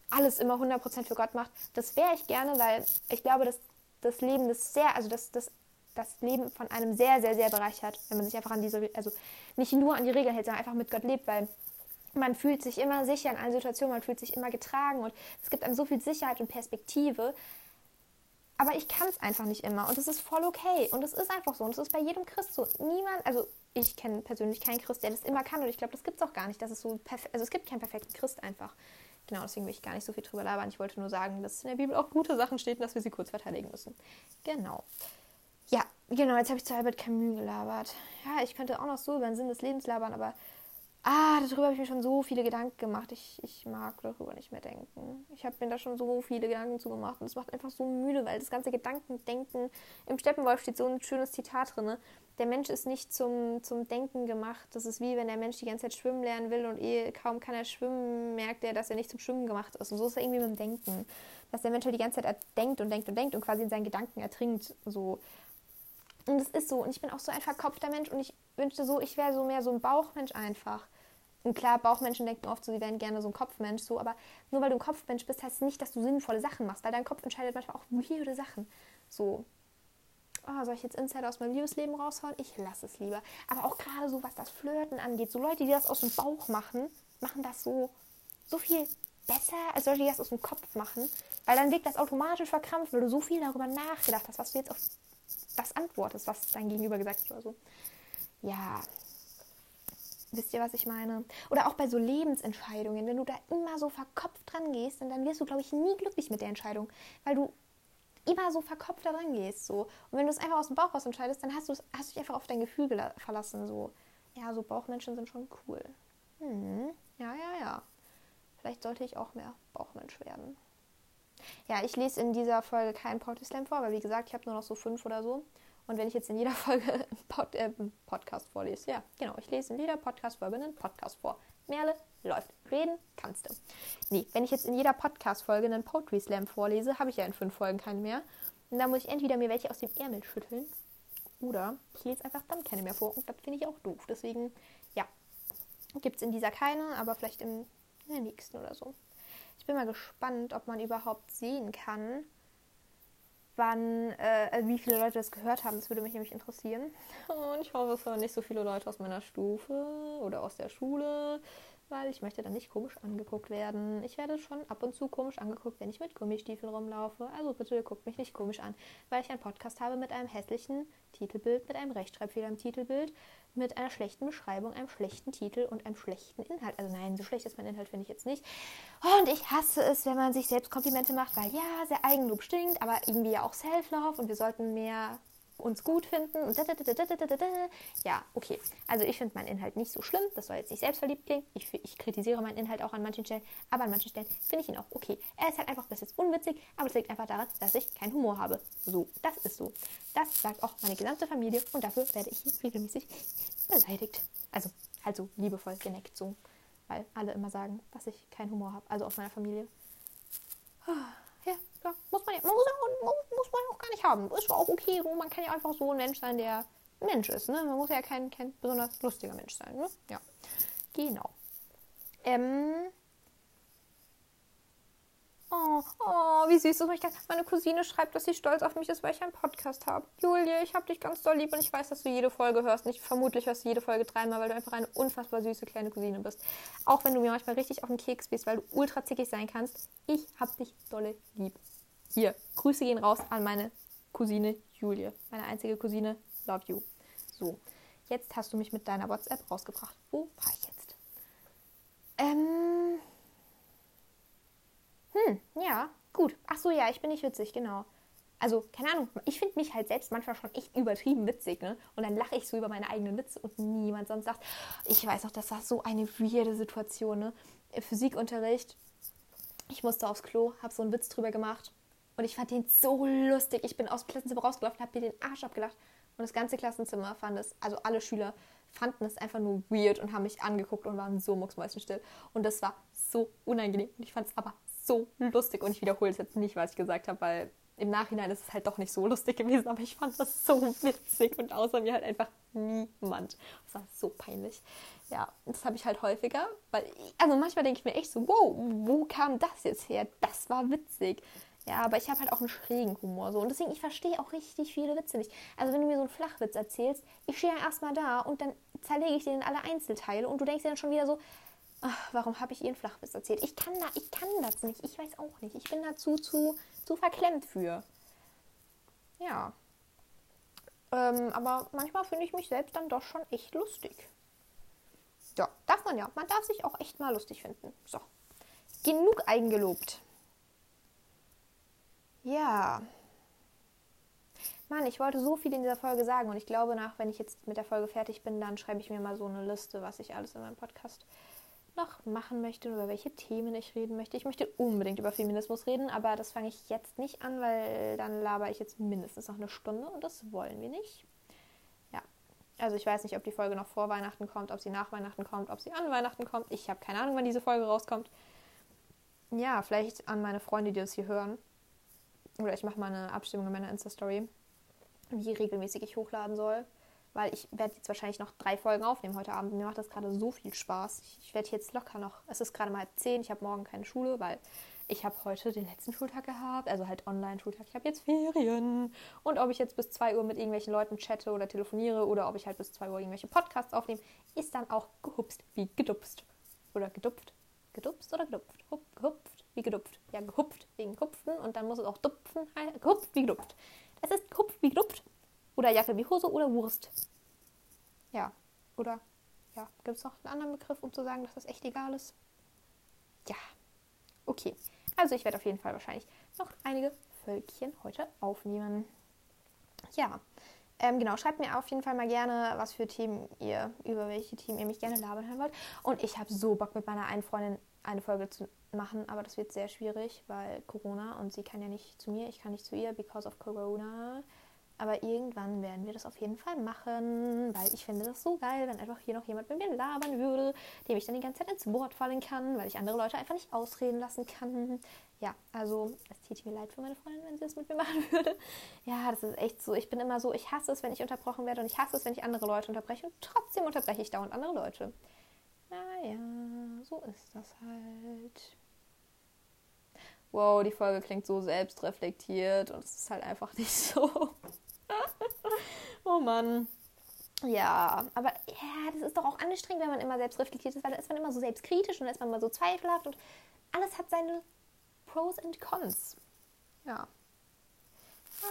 A: alles immer 100% für Gott macht. Das wäre ich gerne, weil ich glaube, dass das Leben das sehr, also das, das, das Leben von einem sehr, sehr, sehr bereichert, wenn man sich einfach an diese, also nicht nur an die Regeln hält, sondern einfach mit Gott lebt, weil man fühlt sich immer sicher in allen Situationen, man fühlt sich immer getragen und es gibt einem so viel Sicherheit und Perspektive, aber ich kann es einfach nicht immer. Und es ist voll okay. Und es ist einfach so. Und es ist bei jedem Christ so. Niemand, also ich kenne persönlich keinen Christ, der das immer kann. Und ich glaube, das gibt es auch gar nicht. Das ist so also es gibt keinen perfekten Christ einfach. Genau, deswegen will ich gar nicht so viel drüber labern. Ich wollte nur sagen, dass in der Bibel auch gute Sachen stehen, dass wir sie kurz verteidigen müssen. Genau. Ja, genau, jetzt habe ich zu Albert Camus gelabert. Ja, ich könnte auch noch so über den Sinn des Lebens labern, aber Ah, darüber habe ich mir schon so viele Gedanken gemacht. Ich, ich mag darüber nicht mehr denken. Ich habe mir da schon so viele Gedanken zu gemacht und es macht einfach so müde, weil das ganze Gedankendenken im Steppenwolf steht so ein schönes Zitat drin. Der Mensch ist nicht zum, zum Denken gemacht. Das ist wie wenn der Mensch die ganze Zeit schwimmen lernen will und eh kaum kann er schwimmen, merkt er, dass er nicht zum Schwimmen gemacht ist. Und so ist er irgendwie mit dem Denken. Dass der Mensch halt die ganze Zeit denkt und denkt und denkt und quasi in seinen Gedanken ertrinkt. So. Und es ist so. Und ich bin auch so ein verkopfter Mensch und ich wünschte so, ich wäre so mehr so ein Bauchmensch einfach. Und klar, Bauchmenschen denken oft so, sie wären gerne so ein Kopfmensch, so, aber nur weil du ein Kopfmensch bist, heißt es nicht, dass du sinnvolle Sachen machst, weil dein Kopf entscheidet manchmal auch weirde Sachen. So, oh, soll ich jetzt Insider aus meinem Liebesleben raushauen? Ich lasse es lieber. Aber auch gerade so, was das Flirten angeht, so Leute, die das aus dem Bauch machen, machen das so, so viel besser, als Leute, die das aus dem Kopf machen, weil dann wirkt das automatisch verkrampft, weil du so viel darüber nachgedacht hast, was du jetzt auf das antwortest, was dein Gegenüber gesagt hat oder so. Ja, Wisst ihr, was ich meine? Oder auch bei so Lebensentscheidungen, wenn du da immer so verkopft dran gehst, dann wirst du, glaube ich, nie glücklich mit der Entscheidung, weil du immer so verkopft da dran gehst. So. Und wenn du es einfach aus dem Bauch raus entscheidest, dann hast, hast du dich einfach auf dein Gefühl verlassen. So. Ja, so Bauchmenschen sind schon cool. Hm. Ja, ja, ja. Vielleicht sollte ich auch mehr Bauchmensch werden. Ja, ich lese in dieser Folge keinen Poetry Slam vor, weil wie gesagt, ich habe nur noch so fünf oder so. Und wenn ich jetzt in jeder Folge Pod, äh, Podcast vorlese, ja, genau, ich lese in jeder Podcast-Folge einen Podcast vor. Merle, läuft. Reden kannst du. Nee, wenn ich jetzt in jeder Podcast-Folge einen Poetry Slam vorlese, habe ich ja in fünf Folgen keinen mehr. Und dann muss ich entweder mir welche aus dem Ärmel schütteln oder ich lese einfach dann keine mehr vor. Und das finde ich auch doof. Deswegen, ja, gibt es in dieser keine, aber vielleicht im, in der nächsten oder so. Ich bin mal gespannt, ob man überhaupt sehen kann, wann, äh, also wie viele Leute das gehört haben. Das würde mich nämlich interessieren. Und ich hoffe, es hören nicht so viele Leute aus meiner Stufe oder aus der Schule, weil ich möchte dann nicht komisch angeguckt werden. Ich werde schon ab und zu komisch angeguckt, wenn ich mit Gummistiefeln rumlaufe. Also bitte guckt mich nicht komisch an, weil ich einen Podcast habe mit einem hässlichen Titelbild, mit einem Rechtschreibfehler im Titelbild, mit einer schlechten Beschreibung, einem schlechten Titel und einem schlechten Inhalt. Also nein, so schlecht ist mein Inhalt, finde ich jetzt nicht. Und ich hasse es, wenn man sich selbst Komplimente macht, weil ja, sehr Eigenlob stinkt, aber irgendwie ja auch Self-Love und wir sollten mehr uns gut finden und ja, okay. Also ich finde meinen Inhalt nicht so schlimm, das soll jetzt nicht selbstverliebt klingen. Ich, ich kritisiere meinen Inhalt auch an manchen Stellen, aber an manchen Stellen finde ich ihn auch okay. Er ist halt einfach bis jetzt unwitzig, aber es liegt einfach daran, dass ich keinen Humor habe. So, das ist so. Das sagt auch meine gesamte Familie und dafür werde ich hier regelmäßig beleidigt. Also halt so liebevoll geneckt so, weil alle immer sagen, dass ich keinen Humor habe, also aus meiner Familie. Ja, ja, muss man ja, man muss, muss, muss man auch gar nicht haben. Ist auch okay, so. man kann ja einfach so ein Mensch sein, der Mensch ist. Ne? Man muss ja kein, kein besonders lustiger Mensch sein. Ne? Ja, genau. Ähm, Oh, oh, wie süß ist mich. Meine Cousine schreibt, dass sie stolz auf mich ist, weil ich einen Podcast habe. Julie, ich habe dich ganz doll lieb und ich weiß, dass du jede Folge hörst. Und ich vermutlich hörst du jede Folge dreimal, weil du einfach eine unfassbar süße kleine Cousine bist. Auch wenn du mir manchmal richtig auf den Keks bist, weil du ultra zickig sein kannst. Ich hab dich dolle lieb. Hier, Grüße gehen raus an meine Cousine Julie. Meine einzige Cousine. Love you. So, jetzt hast du mich mit deiner WhatsApp rausgebracht. Wo war ich jetzt? Ähm. Hm, ja, gut. Ach so, ja, ich bin nicht witzig, genau. Also, keine Ahnung, ich finde mich halt selbst manchmal schon echt übertrieben witzig, ne? Und dann lache ich so über meine eigenen Witze und niemand sonst sagt, ich weiß auch, das war so eine weirde Situation, ne? Physikunterricht, ich musste aufs Klo, habe so einen Witz drüber gemacht und ich fand den so lustig. Ich bin aus dem Klassenzimmer rausgelaufen, habe mir den Arsch abgelacht und das ganze Klassenzimmer fand es, also alle Schüler fanden es einfach nur weird und haben mich angeguckt und waren so mucksmäuschenstill. Und das war so unangenehm und ich fand es aber so lustig. Und ich wiederhole es jetzt nicht, was ich gesagt habe, weil im Nachhinein ist es halt doch nicht so lustig gewesen, aber ich fand das so witzig und außer mir halt einfach niemand. Das war so peinlich. Ja, das habe ich halt häufiger, weil, ich, also manchmal denke ich mir echt so, wow, wo kam das jetzt her? Das war witzig. Ja, aber ich habe halt auch einen schrägen Humor so und deswegen, ich verstehe auch richtig viele Witze nicht. Also wenn du mir so einen Flachwitz erzählst, ich stehe ja erstmal da und dann zerlege ich dir in alle Einzelteile und du denkst dir dann schon wieder so, ach, warum habe ich ihren Flachwitz erzählt? Ich kann, da, ich kann das nicht. Ich weiß auch nicht. Ich bin dazu zu, zu verklemmt für. Ja. Ähm, aber manchmal finde ich mich selbst dann doch schon echt lustig. Ja, darf man ja. Man darf sich auch echt mal lustig finden. So. Genug eingelobt. Ja. Mann, ich wollte so viel in dieser Folge sagen und ich glaube nach, wenn ich jetzt mit der Folge fertig bin, dann schreibe ich mir mal so eine Liste, was ich alles in meinem Podcast noch machen möchte und über welche Themen ich reden möchte. Ich möchte unbedingt über Feminismus reden, aber das fange ich jetzt nicht an, weil dann laber ich jetzt mindestens noch eine Stunde und das wollen wir nicht. Ja, also ich weiß nicht, ob die Folge noch vor Weihnachten kommt, ob sie nach Weihnachten kommt, ob sie an Weihnachten kommt. Ich habe keine Ahnung, wann diese Folge rauskommt. Ja, vielleicht an meine Freunde, die das hier hören. Oder ich mache mal eine Abstimmung in meiner Insta-Story, wie regelmäßig ich hochladen soll weil ich werde jetzt wahrscheinlich noch drei Folgen aufnehmen heute Abend. Mir macht das gerade so viel Spaß. Ich, ich werde jetzt locker noch, es ist gerade mal halb zehn, ich habe morgen keine Schule, weil ich habe heute den letzten Schultag gehabt, also halt Online-Schultag. Ich habe jetzt Ferien. Und ob ich jetzt bis 2 Uhr mit irgendwelchen Leuten chatte oder telefoniere oder ob ich halt bis 2 Uhr irgendwelche Podcasts aufnehme, ist dann auch gehupst wie gedupst. Oder gedupft. Gedupst oder gedupft? Hup, gehupft wie gedupft. Ja, gehupft wegen Hupfen und dann muss es auch dupfen. Gehupft wie gedupft. Es ist gehupft wie gedupft. Oder Jacke wie Hose oder Wurst. Ja. Oder ja, gibt es noch einen anderen Begriff, um zu sagen, dass das echt egal ist? Ja. Okay. Also ich werde auf jeden Fall wahrscheinlich noch einige Völkchen heute aufnehmen. Ja. Ähm, genau, schreibt mir auf jeden Fall mal gerne, was für Themen ihr, über welche Themen ihr mich gerne labern hören wollt. Und ich habe so Bock mit meiner einen Freundin eine Folge zu machen, aber das wird sehr schwierig, weil Corona und sie kann ja nicht zu mir, ich kann nicht zu ihr, because of Corona. Aber irgendwann werden wir das auf jeden Fall machen, weil ich finde das so geil, wenn einfach hier noch jemand mit mir labern würde, dem ich dann die ganze Zeit ins Wort fallen kann, weil ich andere Leute einfach nicht ausreden lassen kann. Ja, also es tut mir leid für meine Freundin, wenn sie das mit mir machen würde. Ja, das ist echt so. Ich bin immer so, ich hasse es, wenn ich unterbrochen werde und ich hasse es, wenn ich andere Leute unterbreche und trotzdem unterbreche ich dauernd andere Leute. Naja, so ist das halt. Wow, die Folge klingt so selbstreflektiert und es ist halt einfach nicht so. oh Mann. Ja, aber ja, das ist doch auch anstrengend, wenn man immer selbst reflektiert ist, weil da ist man immer so selbstkritisch und da ist man immer so zweifelhaft und alles hat seine Pros und Cons. Ja.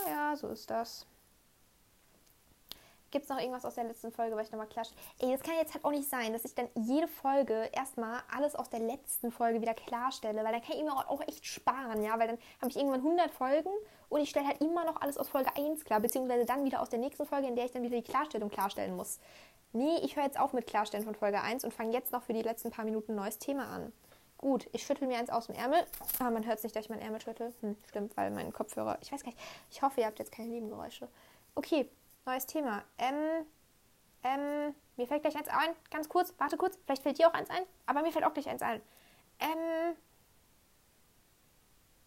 A: Naja, so ist das. Gibt es noch irgendwas aus der letzten Folge, was ich nochmal klarstelle? Ey, das kann jetzt halt auch nicht sein, dass ich dann jede Folge erstmal alles aus der letzten Folge wieder klarstelle, weil dann kann ich mir auch echt sparen, ja, weil dann habe ich irgendwann 100 Folgen und ich stelle halt immer noch alles aus Folge 1 klar, beziehungsweise dann wieder aus der nächsten Folge, in der ich dann wieder die Klarstellung klarstellen muss. Nee, ich höre jetzt auf mit Klarstellen von Folge 1 und fange jetzt noch für die letzten paar Minuten ein neues Thema an. Gut, ich schüttel mir eins aus dem Ärmel. Ah, man hört es nicht, dass ich mein Ärmel schüttel. Hm, stimmt, weil mein Kopfhörer. Ich weiß gar nicht. Ich hoffe, ihr habt jetzt keine Nebengeräusche. Okay, neues Thema. Ähm, ähm, mir fällt gleich eins ein. Ganz kurz, warte kurz. Vielleicht fällt dir auch eins ein. Aber mir fällt auch gleich eins ein. Ähm,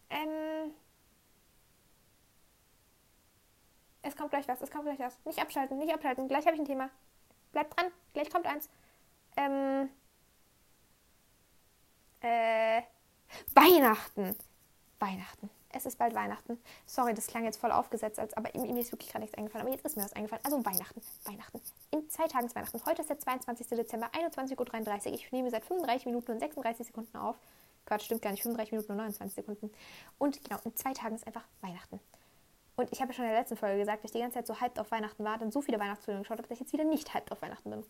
A: ähm, es kommt gleich was. Es kommt gleich was. Nicht abschalten, nicht abschalten. Gleich habe ich ein Thema. Bleibt dran. Gleich kommt eins. Ähm, äh, Weihnachten. Weihnachten. Es ist bald Weihnachten. Sorry, das klang jetzt voll aufgesetzt, als, aber mir ist wirklich gerade nichts eingefallen. Aber jetzt ist mir was eingefallen. Also Weihnachten. Weihnachten. In zwei Tagen ist Weihnachten. Heute ist der 22. Dezember, 21.33 Uhr. Ich nehme seit 35 Minuten und 36 Sekunden auf. Quatsch, stimmt gar nicht. 35 Minuten und 29 Sekunden. Und genau, in zwei Tagen ist einfach Weihnachten. Und ich habe ja schon in der letzten Folge gesagt, dass ich die ganze Zeit so hyped auf Weihnachten war, dann so viele Weihnachtsfilme geschaut habe, dass ich jetzt wieder nicht hyped auf Weihnachten bin.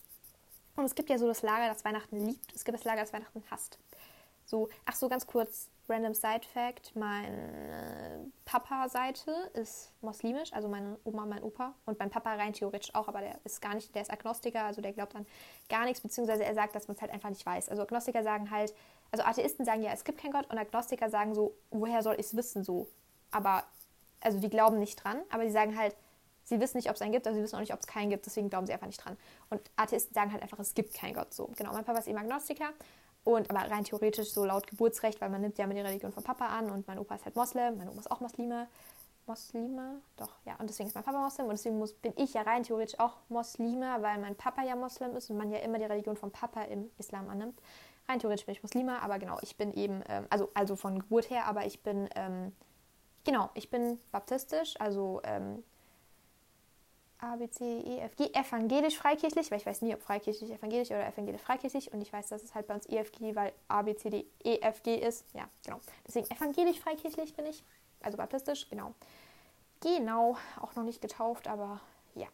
A: Und es gibt ja so das Lager, das Weihnachten liebt. Es gibt das Lager, das Weihnachten hasst. So, ach so, ganz kurz, random Side Fact: Meine Papa-Seite ist muslimisch, also meine Oma, mein Opa und mein Papa rein theoretisch auch, aber der ist gar nicht, der ist Agnostiker, also der glaubt an gar nichts, beziehungsweise er sagt, dass man es halt einfach nicht weiß. Also Agnostiker sagen halt, also Atheisten sagen ja, es gibt keinen Gott und Agnostiker sagen so, woher soll ich es wissen so? Aber, also die glauben nicht dran, aber die sagen halt, sie wissen nicht, ob es einen gibt, aber sie wissen auch nicht, ob es keinen gibt, deswegen glauben sie einfach nicht dran. Und Atheisten sagen halt einfach, es gibt keinen Gott so. Genau, mein Papa ist eben Agnostiker und aber rein theoretisch so laut Geburtsrecht, weil man nimmt ja immer die Religion von Papa an und mein Opa ist halt Moslem, meine Oma ist auch Muslime. Muslime? Doch, ja. Und deswegen ist mein Papa Moslem und deswegen muss, bin ich ja rein theoretisch auch Muslime, weil mein Papa ja Moslem ist und man ja immer die Religion von Papa im Islam annimmt. Rein theoretisch bin ich Muslime, aber genau, ich bin eben, ähm, also, also von Geburt her, aber ich bin, ähm, genau, ich bin baptistisch, also ähm, A, B, C, E, F, G, evangelisch freikirchlich, weil ich weiß nie, ob freikirchlich evangelisch oder evangelisch freikirchlich und ich weiß, dass es halt bei uns EFG, weil A, B, C, D, E, F, G ist. Ja, genau. Deswegen evangelisch freikirchlich bin ich, also baptistisch, genau. Genau, auch noch nicht getauft, aber ja.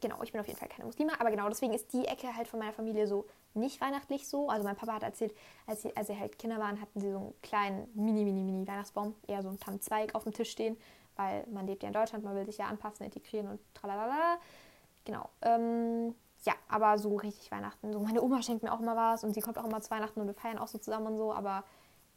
A: Genau, ich bin auf jeden Fall keine Muslime, aber genau, deswegen ist die Ecke halt von meiner Familie so nicht weihnachtlich so. Also mein Papa hat erzählt, als sie, als sie halt Kinder waren, hatten sie so einen kleinen mini, mini, mini Weihnachtsbaum, eher so einen Tannenzweig auf dem Tisch stehen weil man lebt ja in Deutschland, man will sich ja anpassen, integrieren und tralala. Genau. Ähm, ja, aber so richtig Weihnachten. So meine Oma schenkt mir auch immer was und sie kommt auch immer zu Weihnachten und wir feiern auch so zusammen und so. Aber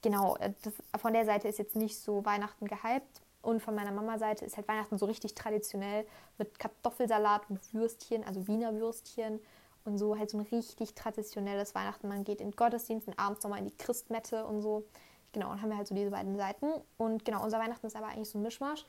A: genau, äh, das, von der Seite ist jetzt nicht so Weihnachten gehypt. Und von meiner Mama-Seite ist halt Weihnachten so richtig traditionell mit Kartoffelsalat und Würstchen, also Wiener Würstchen und so halt so ein richtig traditionelles Weihnachten. Man geht in den Gottesdienst und abends nochmal in die Christmette und so. Genau, und haben wir halt so diese beiden Seiten. Und genau, unser Weihnachten ist aber eigentlich so ein Mischmasch.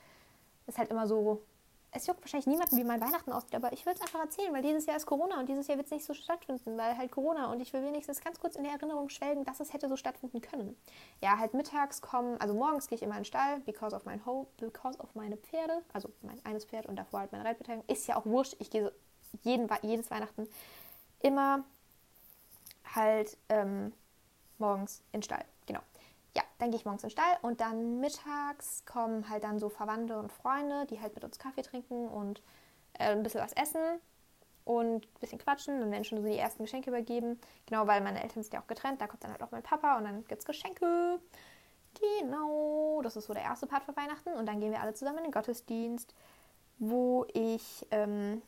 A: Ist halt immer so, es juckt wahrscheinlich niemanden, wie mein Weihnachten aussieht, aber ich will es einfach erzählen, weil dieses Jahr ist Corona und dieses Jahr wird es nicht so stattfinden, weil halt Corona und ich will wenigstens ganz kurz in der Erinnerung schwelgen, dass es hätte so stattfinden können. Ja, halt mittags kommen, also morgens gehe ich immer in den Stall, because of, mein Ho because of meine Pferde, also mein eines Pferd und davor halt meine Reitbeteiligung. Ist ja auch wurscht, ich gehe jeden, jedes Weihnachten immer halt ähm, morgens in den Stall ja, dann gehe ich morgens in den Stall und dann mittags kommen halt dann so Verwandte und Freunde, die halt mit uns Kaffee trinken und äh, ein bisschen was essen und ein bisschen quatschen. Dann werden schon so die ersten Geschenke übergeben. Genau, weil meine Eltern sind ja auch getrennt. Da kommt dann halt auch mein Papa und dann gibt es Geschenke. Genau, das ist so der erste Part für Weihnachten. Und dann gehen wir alle zusammen in den Gottesdienst, wo ich, ähm,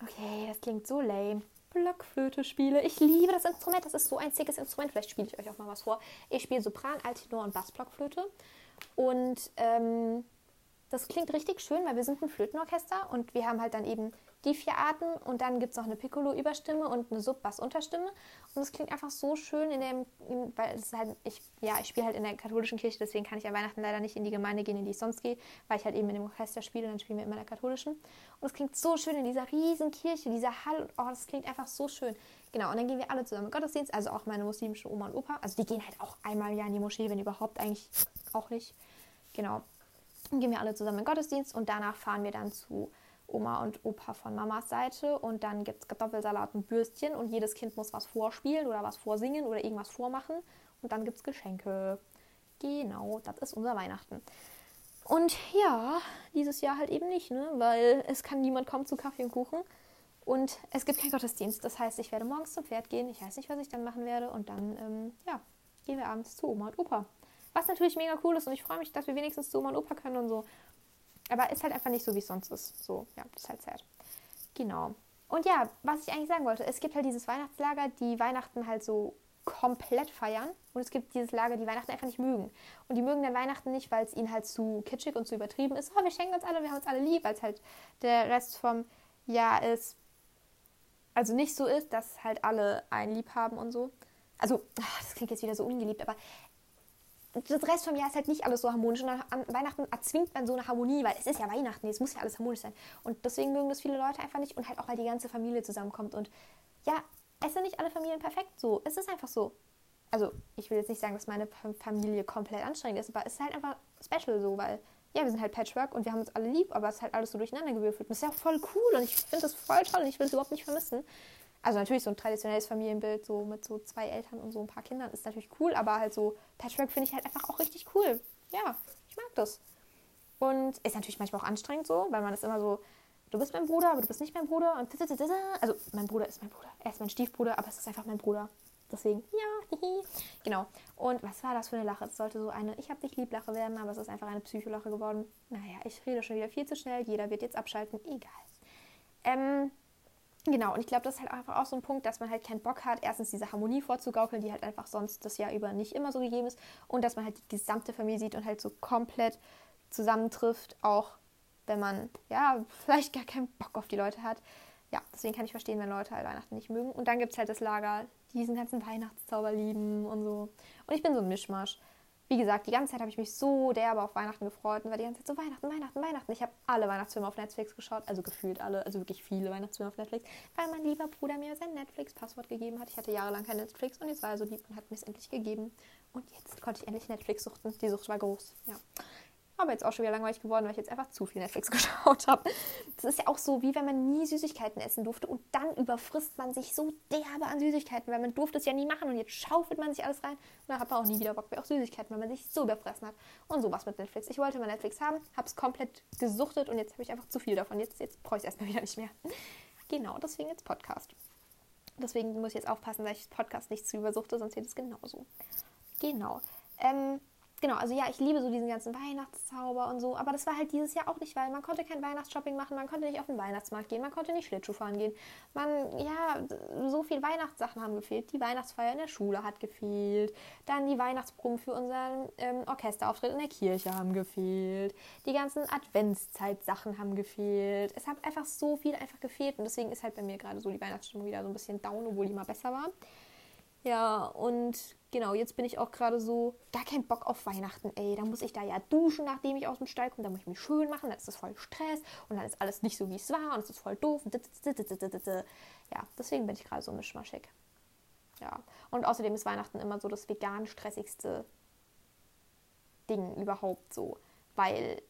A: okay, das klingt so lame. Blockflöte spiele. Ich liebe das Instrument. Das ist so ein sickes Instrument. Vielleicht spiele ich euch auch mal was vor. Ich spiele Sopran, Alttenor und Bassblockflöte. Und ähm, das klingt richtig schön, weil wir sind ein Flötenorchester und wir haben halt dann eben die vier Arten und dann gibt es noch eine Piccolo-Überstimme und eine Sub-Bass-Unterstimme. Und es klingt einfach so schön in dem, in, weil es halt, ich, ja, ich spiele halt in der katholischen Kirche, deswegen kann ich an Weihnachten leider nicht in die Gemeinde gehen, in die ich sonst gehe, weil ich halt eben in dem Orchester spiele und dann spielen wir immer in der katholischen. Und es klingt so schön in dieser riesen Kirche, dieser Hall, oh, das klingt einfach so schön. Genau, und dann gehen wir alle zusammen in Gottesdienst, also auch meine muslimischen Oma und Opa. Also die gehen halt auch einmal im Jahr in die Moschee, wenn überhaupt, eigentlich auch nicht. Genau. Dann gehen wir alle zusammen in Gottesdienst und danach fahren wir dann zu Oma und Opa von Mamas Seite und dann gibt es Kartoffelsalat und Bürstchen und jedes Kind muss was vorspielen oder was vorsingen oder irgendwas vormachen und dann gibt es Geschenke. Genau, das ist unser Weihnachten. Und ja, dieses Jahr halt eben nicht, ne? weil es kann niemand kommen zu Kaffee und Kuchen. Und es gibt keinen Gottesdienst. Das heißt, ich werde morgens zum Pferd gehen. Ich weiß nicht, was ich dann machen werde. Und dann, ähm, ja, gehen wir abends zu Oma und Opa. Was natürlich mega cool ist. Und ich freue mich, dass wir wenigstens zu Oma und Opa können und so. Aber ist halt einfach nicht so, wie es sonst ist. So, ja, das ist halt sad. Genau. Und ja, was ich eigentlich sagen wollte, es gibt halt dieses Weihnachtslager, die Weihnachten halt so komplett feiern. Und es gibt dieses Lager, die Weihnachten einfach nicht mögen. Und die mögen dann Weihnachten nicht, weil es ihnen halt zu kitschig und zu übertrieben ist. Oh, wir schenken uns alle, wir haben uns alle lieb, weil es halt der Rest vom Jahr ist. Also nicht so ist, dass halt alle einen lieb haben und so. Also, ach, das klingt jetzt wieder so ungeliebt, aber das Rest vom Jahr ist halt nicht alles so harmonisch. Und an Weihnachten erzwingt man so eine Harmonie, weil es ist ja Weihnachten, es muss ja alles harmonisch sein. Und deswegen mögen das viele Leute einfach nicht und halt auch, weil die ganze Familie zusammenkommt. Und ja, es sind nicht alle Familien perfekt so. Es ist einfach so. Also, ich will jetzt nicht sagen, dass meine Familie komplett anstrengend ist, aber es ist halt einfach special so, weil ja, wir sind halt Patchwork und wir haben uns alle lieb, aber es ist halt alles so durcheinander gewürfelt. Und das ist ja voll cool und ich finde das voll toll und ich will es überhaupt nicht vermissen. Also natürlich so ein traditionelles Familienbild, so mit so zwei Eltern und so ein paar Kindern, ist natürlich cool, aber halt so Patchwork finde ich halt einfach auch richtig cool. Ja, ich mag das. Und ist natürlich manchmal auch anstrengend so, weil man ist immer so, du bist mein Bruder, aber du bist nicht mein Bruder. Und also mein Bruder ist mein Bruder. Er ist mein Stiefbruder, aber es ist einfach mein Bruder. Deswegen, ja. Genau. Und was war das für eine Lache? Es sollte so eine Ich hab dich lieb Lache werden, aber es ist einfach eine Psycholache geworden. Naja, ich rede schon wieder viel zu schnell. Jeder wird jetzt abschalten. Egal. Ähm, genau. Und ich glaube, das ist halt einfach auch so ein Punkt, dass man halt keinen Bock hat, erstens diese Harmonie vorzugaukeln, die halt einfach sonst das Jahr über nicht immer so gegeben ist. Und dass man halt die gesamte Familie sieht und halt so komplett zusammentrifft, auch wenn man ja vielleicht gar keinen Bock auf die Leute hat. Ja, deswegen kann ich verstehen, wenn Leute halt Weihnachten nicht mögen. Und dann gibt es halt das Lager, die diesen ganzen Weihnachtszauber lieben und so. Und ich bin so ein Mischmasch. Wie gesagt, die ganze Zeit habe ich mich so derbe auf Weihnachten gefreut und war die ganze Zeit so Weihnachten, Weihnachten, Weihnachten. Ich habe alle Weihnachtsfilme auf Netflix geschaut, also gefühlt alle, also wirklich viele Weihnachtsfilme auf Netflix, weil mein lieber Bruder mir sein Netflix-Passwort gegeben hat. Ich hatte jahrelang kein Netflix und jetzt war er so lieb und hat mir es endlich gegeben. Und jetzt konnte ich endlich Netflix suchten. Die Sucht war groß, ja aber jetzt auch schon wieder langweilig geworden, weil ich jetzt einfach zu viel Netflix geschaut habe. Das ist ja auch so, wie wenn man nie Süßigkeiten essen durfte und dann überfrisst man sich so derbe an Süßigkeiten, weil man durfte es ja nie machen und jetzt schaufelt man sich alles rein und dann hat man auch nie wieder Bock mehr auf Süßigkeiten, weil man sich so überfressen hat. Und sowas mit Netflix. Ich wollte mal Netflix haben, habe es komplett gesuchtet und jetzt habe ich einfach zu viel davon. Jetzt, jetzt brauche ich es erstmal wieder nicht mehr. Genau, deswegen jetzt Podcast. Deswegen muss ich jetzt aufpassen, dass ich Podcast nicht zu übersuchte, sonst wird es genauso. Genau. Ähm, genau, also ja, ich liebe so diesen ganzen Weihnachtszauber und so, aber das war halt dieses Jahr auch nicht, weil man konnte kein Weihnachtsshopping machen, man konnte nicht auf den Weihnachtsmarkt gehen, man konnte nicht Schlittschuh fahren gehen. Man, ja, so viel Weihnachtssachen haben gefehlt. Die Weihnachtsfeier in der Schule hat gefehlt. Dann die Weihnachtsproben für unseren ähm, Orchesterauftritt in der Kirche haben gefehlt. Die ganzen Adventszeitsachen haben gefehlt. Es hat einfach so viel einfach gefehlt und deswegen ist halt bei mir gerade so die Weihnachtsstimmung wieder so ein bisschen down, obwohl die mal besser war. Ja, und genau, jetzt bin ich auch gerade so, gar kein Bock auf Weihnachten, ey. Da muss ich da ja duschen, nachdem ich aus dem Stall komme. Da muss ich mich schön machen, dann ist das voll Stress und dann ist alles nicht so, wie es war und es ist voll doof. Ja, deswegen bin ich gerade so mischmaschig. Ja, und außerdem ist Weihnachten immer so das vegan stressigste Ding überhaupt so, weil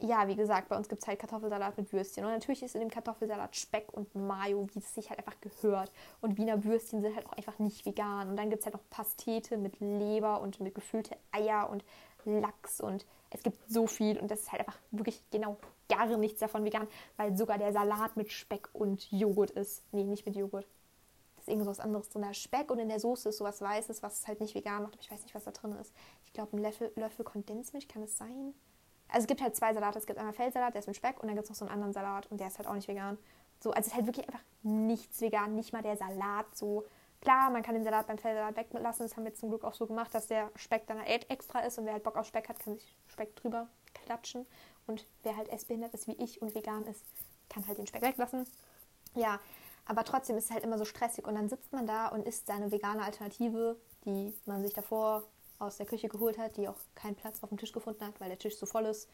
A: ja, wie gesagt, bei uns gibt es halt Kartoffelsalat mit Würstchen. Und natürlich ist in dem Kartoffelsalat Speck und Mayo, wie es sich halt einfach gehört. Und Wiener Würstchen sind halt auch einfach nicht vegan. Und dann gibt es halt noch Pastete mit Leber und mit gefüllte Eier und Lachs. Und es gibt so viel. Und das ist halt einfach wirklich genau gar nichts davon vegan, weil sogar der Salat mit Speck und Joghurt ist. Nee, nicht mit Joghurt. Das ist irgendwas anderes drin. Da Speck und in der Soße ist sowas Weißes, was es halt nicht vegan macht. Aber ich weiß nicht, was da drin ist. Ich glaube, ein Löffel, Löffel Kondensmilch kann es sein. Also es gibt halt zwei Salate. Es gibt einmal Feldsalat, der ist mit Speck und dann gibt es noch so einen anderen Salat und der ist halt auch nicht vegan. So, also es ist halt wirklich einfach nichts vegan, nicht mal der Salat so. Klar, man kann den Salat beim Feldsalat weglassen. Das haben wir zum Glück auch so gemacht, dass der Speck dann halt extra ist und wer halt Bock auf Speck hat, kann sich Speck drüber klatschen. Und wer halt essbehindert ist wie ich und vegan ist, kann halt den Speck weglassen. Ja, aber trotzdem ist es halt immer so stressig und dann sitzt man da und isst seine vegane Alternative, die man sich davor aus der Küche geholt hat, die auch keinen Platz auf dem Tisch gefunden hat, weil der Tisch so voll ist.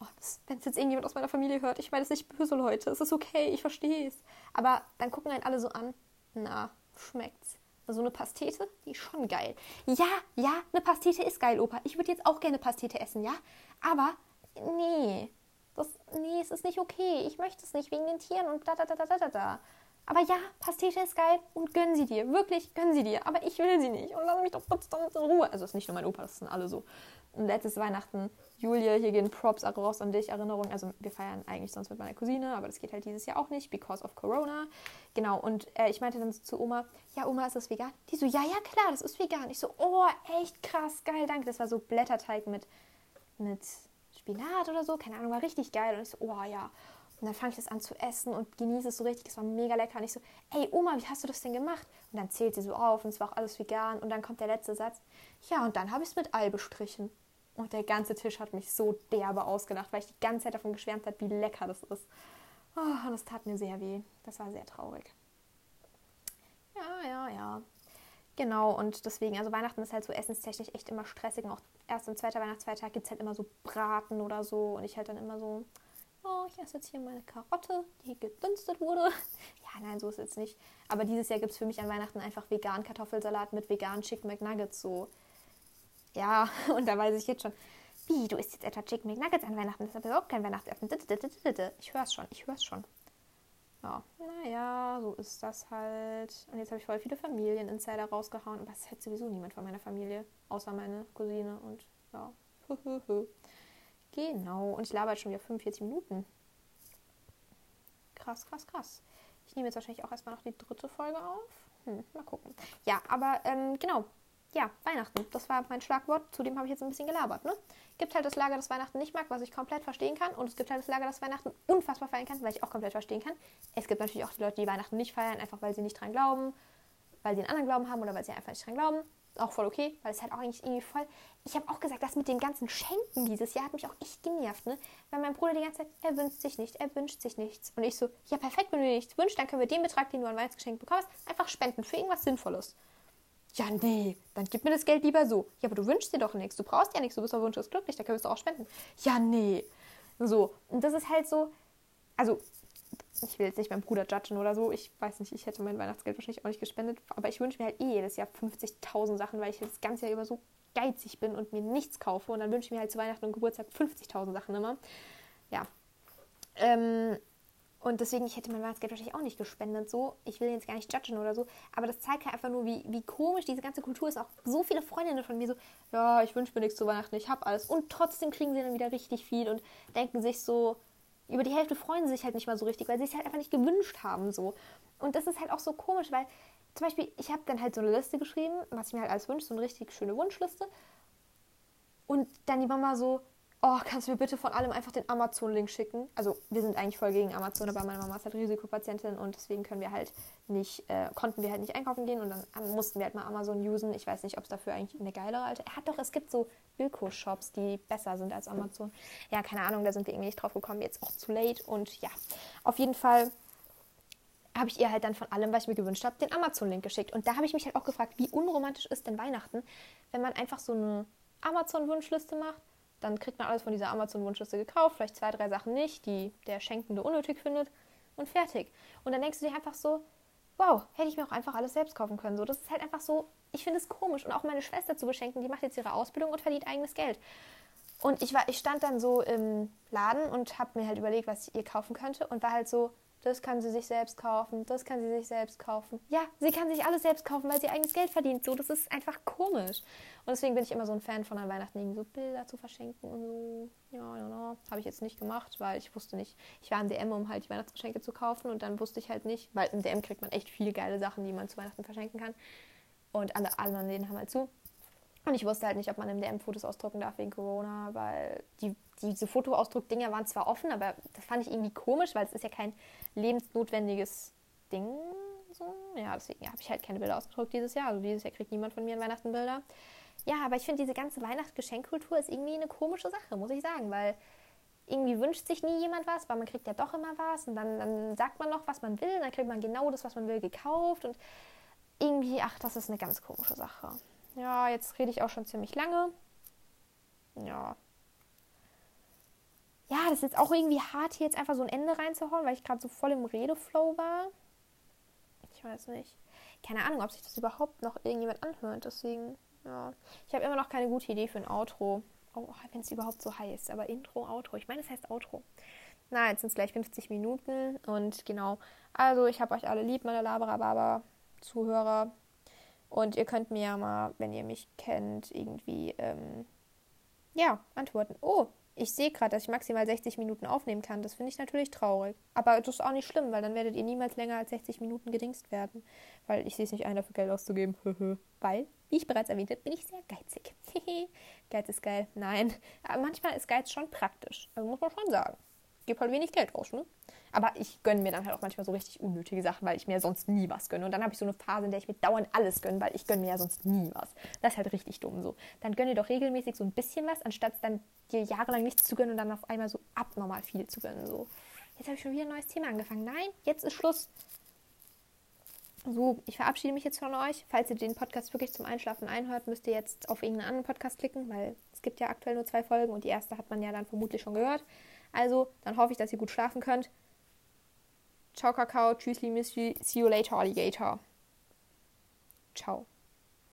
A: Oh, Wenn es jetzt irgendjemand aus meiner Familie hört, ich meine, es nicht böse, Leute. Es ist okay, ich verstehe es. Aber dann gucken einen alle so an. Na, schmeckt's. So eine Pastete, die ist schon geil. Ja, ja, eine Pastete ist geil, Opa. Ich würde jetzt auch gerne Pastete essen, ja? Aber, nee. Das, nee, es ist nicht okay. Ich möchte es nicht wegen den Tieren und da, da, da, da, da, da. Aber ja, Pastete ist geil und gönn sie dir. Wirklich, gönn sie dir. Aber ich will sie nicht. Und lass mich doch verdammt in Ruhe. Also, es ist nicht nur mein Opa, das sind alle so. Und letztes Weihnachten, Julia, hier gehen Props raus an dich, Erinnerung. Also wir feiern eigentlich sonst mit meiner Cousine, aber das geht halt dieses Jahr auch nicht, because of Corona. Genau, und äh, ich meinte dann so zu Oma, ja Oma, ist das vegan? Die so, ja, ja, klar, das ist vegan. Ich so, oh, echt krass, geil, danke. Das war so Blätterteig mit, mit Spinat oder so, keine Ahnung, war richtig geil. Und ich so, oh ja. Und dann fange ich das an zu essen und genieße es so richtig. Es war mega lecker. Und ich so, ey Oma, wie hast du das denn gemacht? Und dann zählt sie so auf und es war auch alles vegan. Und dann kommt der letzte Satz. Ja, und dann habe ich es mit Ei bestrichen. Und der ganze Tisch hat mich so derbe ausgelacht, weil ich die ganze Zeit davon geschwärmt habe, wie lecker das ist. Oh, das tat mir sehr weh. Das war sehr traurig. Ja, ja, ja. Genau, und deswegen, also Weihnachten ist halt so essenstechnisch echt immer stressig. Und auch erst und zweiter Weihnachtsfeiertag gibt es halt immer so Braten oder so. Und ich halt dann immer so, oh, ich esse jetzt hier meine Karotte, die gedünstet wurde. Ja, nein, so ist es jetzt nicht. Aber dieses Jahr gibt es für mich an Weihnachten einfach vegan Kartoffelsalat mit veganen Chicken McNuggets. So, ja, und da weiß ich jetzt schon, wie, du isst jetzt etwa Chicken McNuggets an Weihnachten? Das ist aber überhaupt kein Weihnachtsessen. Ich höre es schon, ich höre es schon. Ja, naja, so ist das halt. Und jetzt habe ich voll viele Familien-Insider rausgehauen, aber es hat sowieso niemand von meiner Familie, außer meine Cousine und ja. Genau, und ich laber jetzt schon wieder 45 Minuten. Krass, krass, krass. Ich nehme jetzt wahrscheinlich auch erstmal noch die dritte Folge auf. Hm, mal gucken. Ja, aber ähm, genau. Ja, Weihnachten. Das war mein Schlagwort. Zudem habe ich jetzt ein bisschen gelabert. Ne? Gibt halt das Lager, das Weihnachten nicht mag, was ich komplett verstehen kann. Und es gibt halt das Lager, das Weihnachten unfassbar feiern kann, weil ich auch komplett verstehen kann. Es gibt natürlich auch die Leute, die Weihnachten nicht feiern, einfach weil sie nicht dran glauben, weil sie einen anderen Glauben haben oder weil sie einfach nicht dran glauben auch voll okay, weil es halt auch eigentlich irgendwie voll. Ich habe auch gesagt, das mit dem ganzen Schenken dieses Jahr hat mich auch echt genervt, ne? Weil mein Bruder die ganze Zeit, er wünscht sich nicht, er wünscht sich nichts. Und ich so, ja perfekt, wenn du dir nichts wünschst, dann können wir den Betrag, den du an Weihnachtsgeschenk bekommst, einfach spenden für irgendwas Sinnvolles. Ja, nee, dann gib mir das Geld lieber so. Ja, aber du wünschst dir doch nichts, du brauchst ja nichts, du bist auf Wunsch glücklich, da können wir es auch spenden. Ja, nee. So, und das ist halt so, also ich will jetzt nicht meinen Bruder judgen oder so. Ich weiß nicht, ich hätte mein Weihnachtsgeld wahrscheinlich auch nicht gespendet. Aber ich wünsche mir halt eh jedes Jahr 50.000 Sachen, weil ich das ganze Jahr über so geizig bin und mir nichts kaufe. Und dann wünsche ich mir halt zu Weihnachten und Geburtstag 50.000 Sachen immer. Ja. Ähm, und deswegen, ich hätte mein Weihnachtsgeld wahrscheinlich auch nicht gespendet. So, ich will jetzt gar nicht judgen oder so. Aber das zeigt halt einfach nur, wie, wie komisch diese ganze Kultur ist. Auch so viele Freundinnen von mir so, ja, ich wünsche mir nichts zu Weihnachten, ich habe alles. Und trotzdem kriegen sie dann wieder richtig viel und denken sich so, über die Hälfte freuen sie sich halt nicht mal so richtig, weil sie es halt einfach nicht gewünscht haben. so. Und das ist halt auch so komisch, weil zum Beispiel, ich habe dann halt so eine Liste geschrieben, was ich mir halt alles wünsche, so eine richtig schöne Wunschliste. Und dann die Mama so, oh, kannst du mir bitte von allem einfach den Amazon-Link schicken? Also wir sind eigentlich voll gegen Amazon, aber meine Mama ist halt Risikopatientin und deswegen können wir halt nicht, äh, konnten wir halt nicht einkaufen gehen und dann mussten wir halt mal Amazon usen. Ich weiß nicht, ob es dafür eigentlich eine geilere alte. Er hat doch, es gibt so Bilko-Shops, die besser sind als Amazon. Ja, keine Ahnung, da sind wir irgendwie nicht drauf gekommen, jetzt auch zu late und ja, auf jeden Fall habe ich ihr halt dann von allem, was ich mir gewünscht habe, den Amazon-Link geschickt. Und da habe ich mich halt auch gefragt, wie unromantisch ist denn Weihnachten, wenn man einfach so eine Amazon-Wunschliste macht dann kriegt man alles von dieser Amazon-Wunschliste gekauft, vielleicht zwei, drei Sachen nicht, die der Schenkende unnötig findet und fertig. Und dann denkst du dir einfach so, wow, hätte ich mir auch einfach alles selbst kaufen können. So, das ist halt einfach so, ich finde es komisch. Und auch meine Schwester zu beschenken, die macht jetzt ihre Ausbildung und verdient eigenes Geld. Und ich, war, ich stand dann so im Laden und habe mir halt überlegt, was ich ihr kaufen könnte und war halt so, das kann sie sich selbst kaufen, das kann sie sich selbst kaufen. Ja, sie kann sich alles selbst kaufen, weil sie eigenes Geld verdient. So, das ist einfach komisch. Und deswegen bin ich immer so ein Fan von an Weihnachten irgendwie so Bilder zu verschenken und so. Ja, ja, ja. Habe ich jetzt nicht gemacht, weil ich wusste nicht. Ich war im DM, um halt die Weihnachtsgeschenke zu kaufen und dann wusste ich halt nicht, weil im DM kriegt man echt viele geile Sachen, die man zu Weihnachten verschenken kann. Und alle anderen denen haben halt zu. Und ich wusste halt nicht, ob man im DM Fotos ausdrucken darf wegen Corona, weil die, diese Fotoausdruck-Dinger waren zwar offen, aber das fand ich irgendwie komisch, weil es ist ja kein lebensnotwendiges Ding. So. Ja, deswegen habe ich halt keine Bilder ausgedruckt dieses Jahr. Also dieses Jahr kriegt niemand von mir an Weihnachten Bilder. Ja, aber ich finde, diese ganze Weihnachtsgeschenkkultur ist irgendwie eine komische Sache, muss ich sagen, weil irgendwie wünscht sich nie jemand was, weil man kriegt ja doch immer was und dann, dann sagt man noch, was man will, und dann kriegt man genau das, was man will, gekauft und irgendwie, ach, das ist eine ganz komische Sache. Ja, jetzt rede ich auch schon ziemlich lange. Ja. Ja, das ist jetzt auch irgendwie hart, hier jetzt einfach so ein Ende reinzuhauen, weil ich gerade so voll im Redeflow war. Ich weiß nicht. Keine Ahnung, ob sich das überhaupt noch irgendjemand anhört. Deswegen, ja. Ich habe immer noch keine gute Idee für ein Outro. Oh, wenn es überhaupt so heißt. Aber Intro, Outro. Ich meine, es heißt Outro. Na, jetzt sind es gleich 50 Minuten. Und genau. Also, ich habe euch alle lieb, meine Labara-Baba-Zuhörer. Und ihr könnt mir ja mal, wenn ihr mich kennt, irgendwie ähm, Ja, antworten. Oh, ich sehe gerade, dass ich maximal 60 Minuten aufnehmen kann. Das finde ich natürlich traurig. Aber das ist auch nicht schlimm, weil dann werdet ihr niemals länger als 60 Minuten gedingst werden. Weil ich sehe es nicht ein, dafür Geld auszugeben. weil, wie ich bereits erwähnt habe, bin ich sehr geizig. Geiz ist geil. Nein. Aber manchmal ist Geiz schon praktisch. Also muss man schon sagen. Gib halt wenig Geld raus, ne? Aber ich gönne mir dann halt auch manchmal so richtig unnötige Sachen, weil ich mir sonst nie was gönne. Und dann habe ich so eine Phase, in der ich mir dauernd alles gönne, weil ich gönne mir ja sonst nie was. Das ist halt richtig dumm so. Dann gönne doch regelmäßig so ein bisschen was, anstatt dann dir jahrelang nichts zu gönnen und dann auf einmal so abnormal viel zu gönnen. So. Jetzt habe ich schon wieder ein neues Thema angefangen. Nein, jetzt ist Schluss. So, ich verabschiede mich jetzt von euch. Falls ihr den Podcast wirklich zum Einschlafen einhört, müsst ihr jetzt auf irgendeinen anderen Podcast klicken, weil es gibt ja aktuell nur zwei Folgen und die erste hat man ja dann vermutlich schon gehört. Also, dann hoffe ich, dass ihr gut schlafen könnt. Ciao, Kakao. Tschüssli, Miss See you later, Alligator. Ciao.